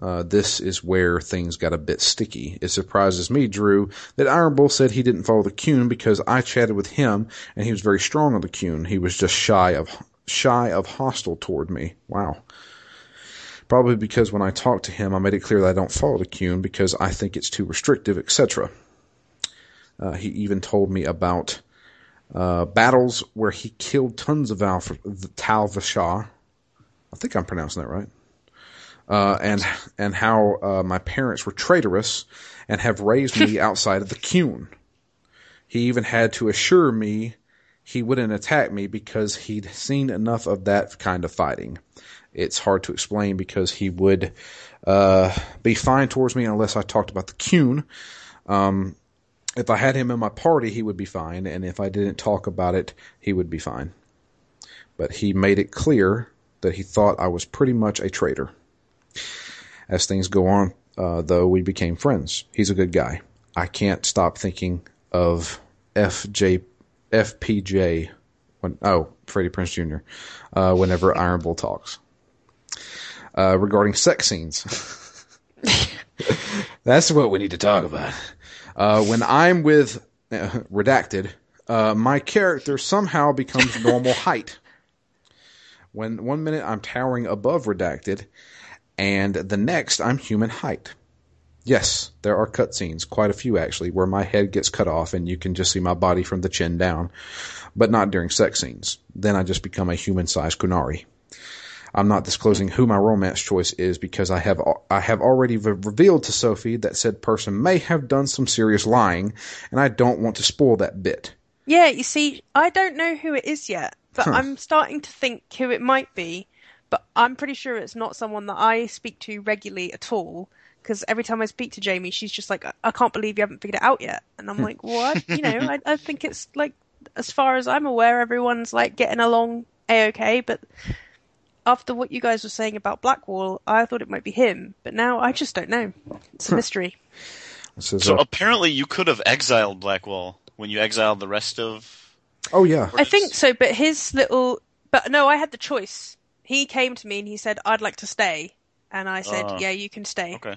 Uh, this is where things got a bit sticky. It surprises me, Drew, that Iron Bull said he didn't follow the Qun because I chatted with him and he was very strong on the Qun. He was just shy of, shy of hostile toward me. Wow. Probably because when I talked to him, I made it clear that I don't follow the Qun because I think it's too restrictive, etc. Uh, he even told me about uh, battles where he killed tons of Al- the Tal-Vashoth. I think I'm pronouncing that right. Uh, and and how uh, my parents were traitorous and have raised me <laughs> outside of the Qun. He even had to assure me he wouldn't attack me because he'd seen enough of that kind of fighting it's hard to explain because he would uh, be fine towards me unless I talked about the Qun. Um, if I had him in my party, he would be fine, and if I didn't talk about it, he would be fine. But he made it clear that he thought I was pretty much a traitor. As things go on, uh, though, we became friends. He's a good guy. I can't stop thinking of FJ, FPJ, when, oh, Freddie Prinze Jr., uh, whenever Iron Bull talks uh, regarding sex scenes. <laughs> <laughs> That's what we need to talk about. Uh, when I'm with uh, Redacted, uh, my character somehow becomes normal <laughs> height. When one minute I'm towering above Redacted, and the next I'm human height. Yes, there are cutscenes, quite a few actually, where my head gets cut off and you can just see my body from the chin down, but not during sex scenes. Then I just become a human-sized Qunari. I'm not disclosing who my romance choice is because I have I have already re- revealed to Sophie that said person may have done some serious lying, and I don't want to spoil that bit. yeah, you see, I don't know who it is yet, but I'm starting to think who it might be. But I'm pretty sure it's not someone that I speak to regularly at all. Because every time I speak to Jamie, she's just like, "I- "I can't believe you haven't figured it out yet," and I'm hmm. like, "What?" You know, <laughs> I, I think it's like, as far as I'm aware, everyone's like getting along a okay. But after what you guys were saying about Blackwall, I thought it might be him, but now I just don't know. It's a mystery. So uh, apparently you could have exiled Blackwall when you exiled the rest of. oh yeah, I think so, but his little. But no, I had the choice. He came to me and he said, I'd like to stay. And I said, Ah. Yeah, you can stay. Okay.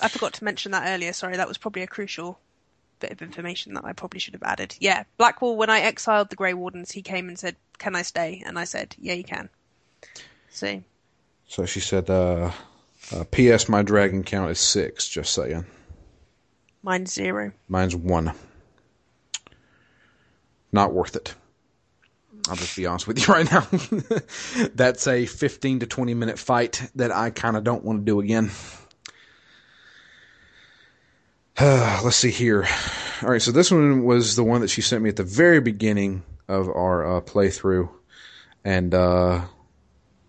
I forgot to mention that earlier. Sorry, that was probably a crucial bit of information that I probably should have added. Yeah, Blackwall, when I exiled the Grey Wardens, he came and said, Can I stay? And I said, Yeah, you can. So, So she said, uh, uh, "P.S. My dragon count is six. Just saying, mine's zero. mine's one. Not worth it. I'll just be honest with you <laughs> right now. <laughs> That's a fifteen to twenty minute fight that I kind of don't want to do again. <sighs> Let's see here. All right, so this one was the one that she sent me at the very beginning of our uh, playthrough, and uh,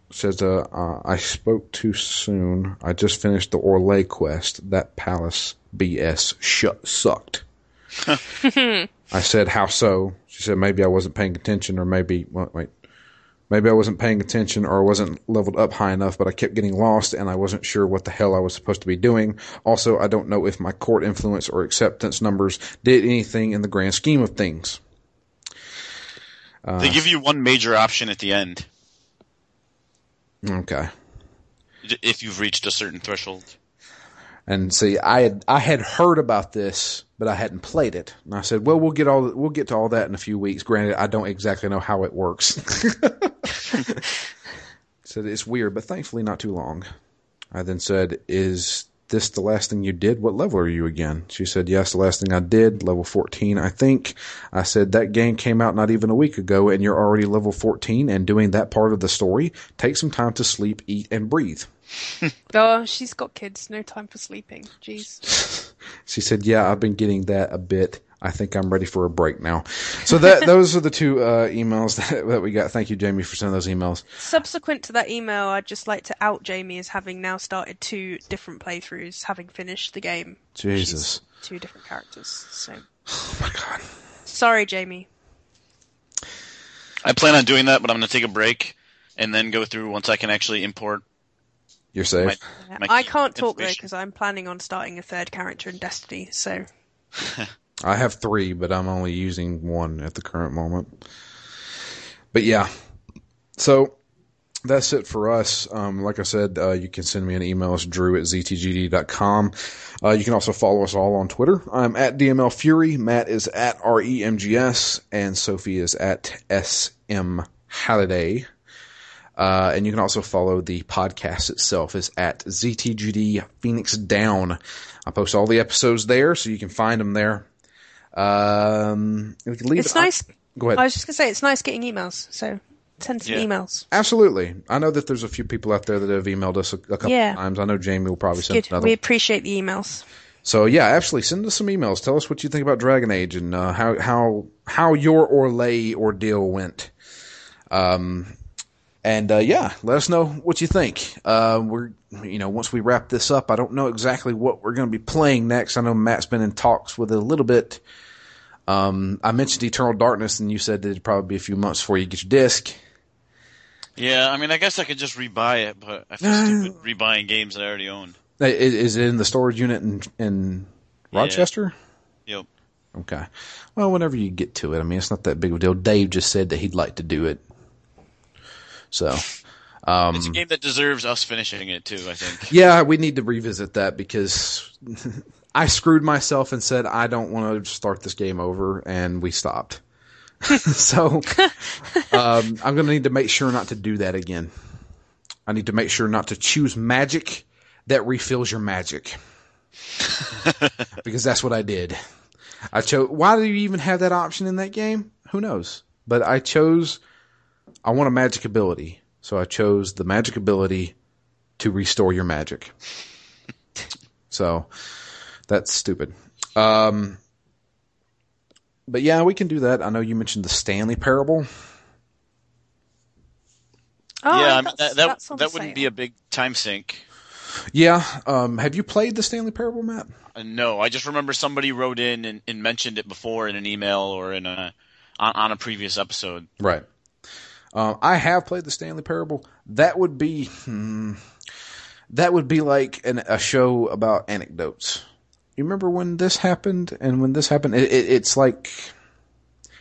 says, uh, uh, I spoke too soon. I just finished the Orlais quest. That palace BS shut sucked. <laughs> I said, how so? She said, maybe I wasn't paying attention or maybe, well, wait, maybe I wasn't paying attention or I wasn't leveled up high enough, but I kept getting lost and I wasn't sure what the hell I was supposed to be doing. Also, I don't know if my court influence or acceptance numbers did anything in the grand scheme of things. they give you one major option at the end Okay. if you've reached a certain threshold. And see, I had I had heard about this, but I hadn't played it. And I said, "Well, we'll get all we'll get to all that in a few weeks." Granted, I don't exactly know how it works. <laughs> said it's weird, but thankfully not too long. I then said, "Is this the last thing you did? What level are you again?" She said, "Yes, the last thing I did, level 14, I think." I said, "That game came out not even a week ago, and you're already level 14 and doing that part of the story. Take some time to sleep, eat, and breathe." <laughs> Oh, she's got kids. No time for sleeping. Jeez. <laughs> She said, "Yeah, I've been getting that a bit. I think I'm ready for a break now." So that <laughs> those are the two uh, emails that, that we got. Thank you, Jamie, for sending those emails. Subsequent to that email, I'd just like to out Jamie as having now started two different playthroughs, having finished the game. Jesus, She's two different characters. So oh my God. sorry, Jamie. I plan on doing that, but I'm going to take a break and then go through once I can actually import You're safe. My- my I can't talk though because I'm planning on starting a third character in Destiny. So <laughs> I have three, but I'm only using one at the current moment. But yeah, so that's it for us. Um, like I said, uh, you can send me an email. It's drew at ztgd.com. Uh, you can also follow us all on Twitter. I'm at DML Fury. Matt is at REMGS. And Sophie is at SM Halliday. Uh, and you can also follow the podcast itself is at ZTGD Phoenix Down. I post all the episodes there, so you can find them there. Um, leave it's it- nice. Go ahead. I was just gonna say it's nice getting emails. So send some Yeah. emails. Absolutely. I know that there's a few people out there that have emailed us a, a couple Yeah. times. I know Jamie will probably send Good. another. We appreciate the emails. So yeah, absolutely. Send us some emails. Tell us what you think about Dragon Age and uh, how how how your Orlais ordeal went. Um, and uh, yeah, let us know what you think. Uh, we're you know once we wrap this up, I don't know exactly what we're going to be playing next. I know Matt's been in talks with it a little bit. Um, I mentioned Eternal Darkness, and you said that it'd probably be a few months before you get your disc. Yeah, I mean, I guess I could just rebuy it, but I feel stupid rebuying games that I already own. I- Is it in the storage unit in in Yeah. Rochester? Yep. Okay. Well, whenever you get to it, I mean, it's not that big of a deal. Dave just said that he'd like to do it. So, um, It's a game that deserves us finishing it too. I think. yeah, we need to revisit that because <laughs> I screwed myself and said I don't want to start this game over, and we stopped. <laughs> so, um, I'm going to need to make sure not to do that again. I need to make sure not to choose magic that refills your magic. <laughs> because that's what I did. I chose. Why do you even have that option in that game? Who knows? But I chose. I want a magic ability, so I chose the magic ability to restore your magic. <laughs> so that's stupid. Um, but yeah, we can do that. I know you mentioned the Stanley Parable. Oh, yeah, I mean, that's- that that, that wouldn't be a big time sink. Yeah. Um, have you played the Stanley Parable, Matt? Uh, no, I just remember somebody wrote in and, and mentioned it before in an email or in a on, on a previous episode. Right. Uh, I have played the Stanley Parable. That would be hmm, that would be like an, a show about anecdotes. You remember when this happened and when this happened? It, it, it's like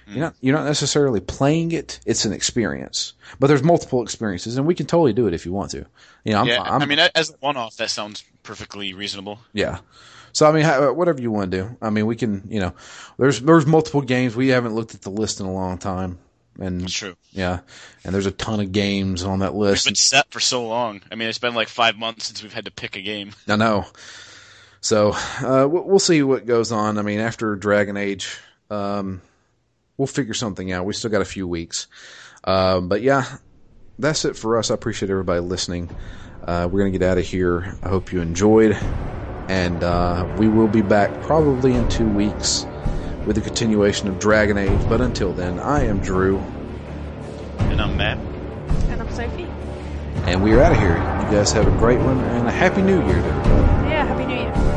you're not you're not necessarily playing it. It's an experience, but there's multiple experiences, and we can totally do it if you want to. You know, I'm, yeah, I'm, I mean, as a one-off, that sounds perfectly reasonable. yeah. So I mean, whatever you want to do. I mean, we can. You know, there's there's multiple games. We haven't looked at the list in a long time, and That's true. yeah, and there's a ton of games on that list. It's been set for so long. I mean, it's been like five months since we've had to pick a game. I know. So uh, we'll we'll see what goes on. I mean, after Dragon Age, um, we'll figure something out. We still got a few weeks, um, but yeah, that's it for us. I appreciate everybody listening. Uh, we're gonna get out of here. I hope you enjoyed, and uh, we will be back probably in two weeks with a continuation of Dragon Age. But until then, I am Drew, And I'm Matt. And I'm Sophie. and we are out of here. You guys have a great one and a happy New Year to everybody. Yeah, Happy New Year.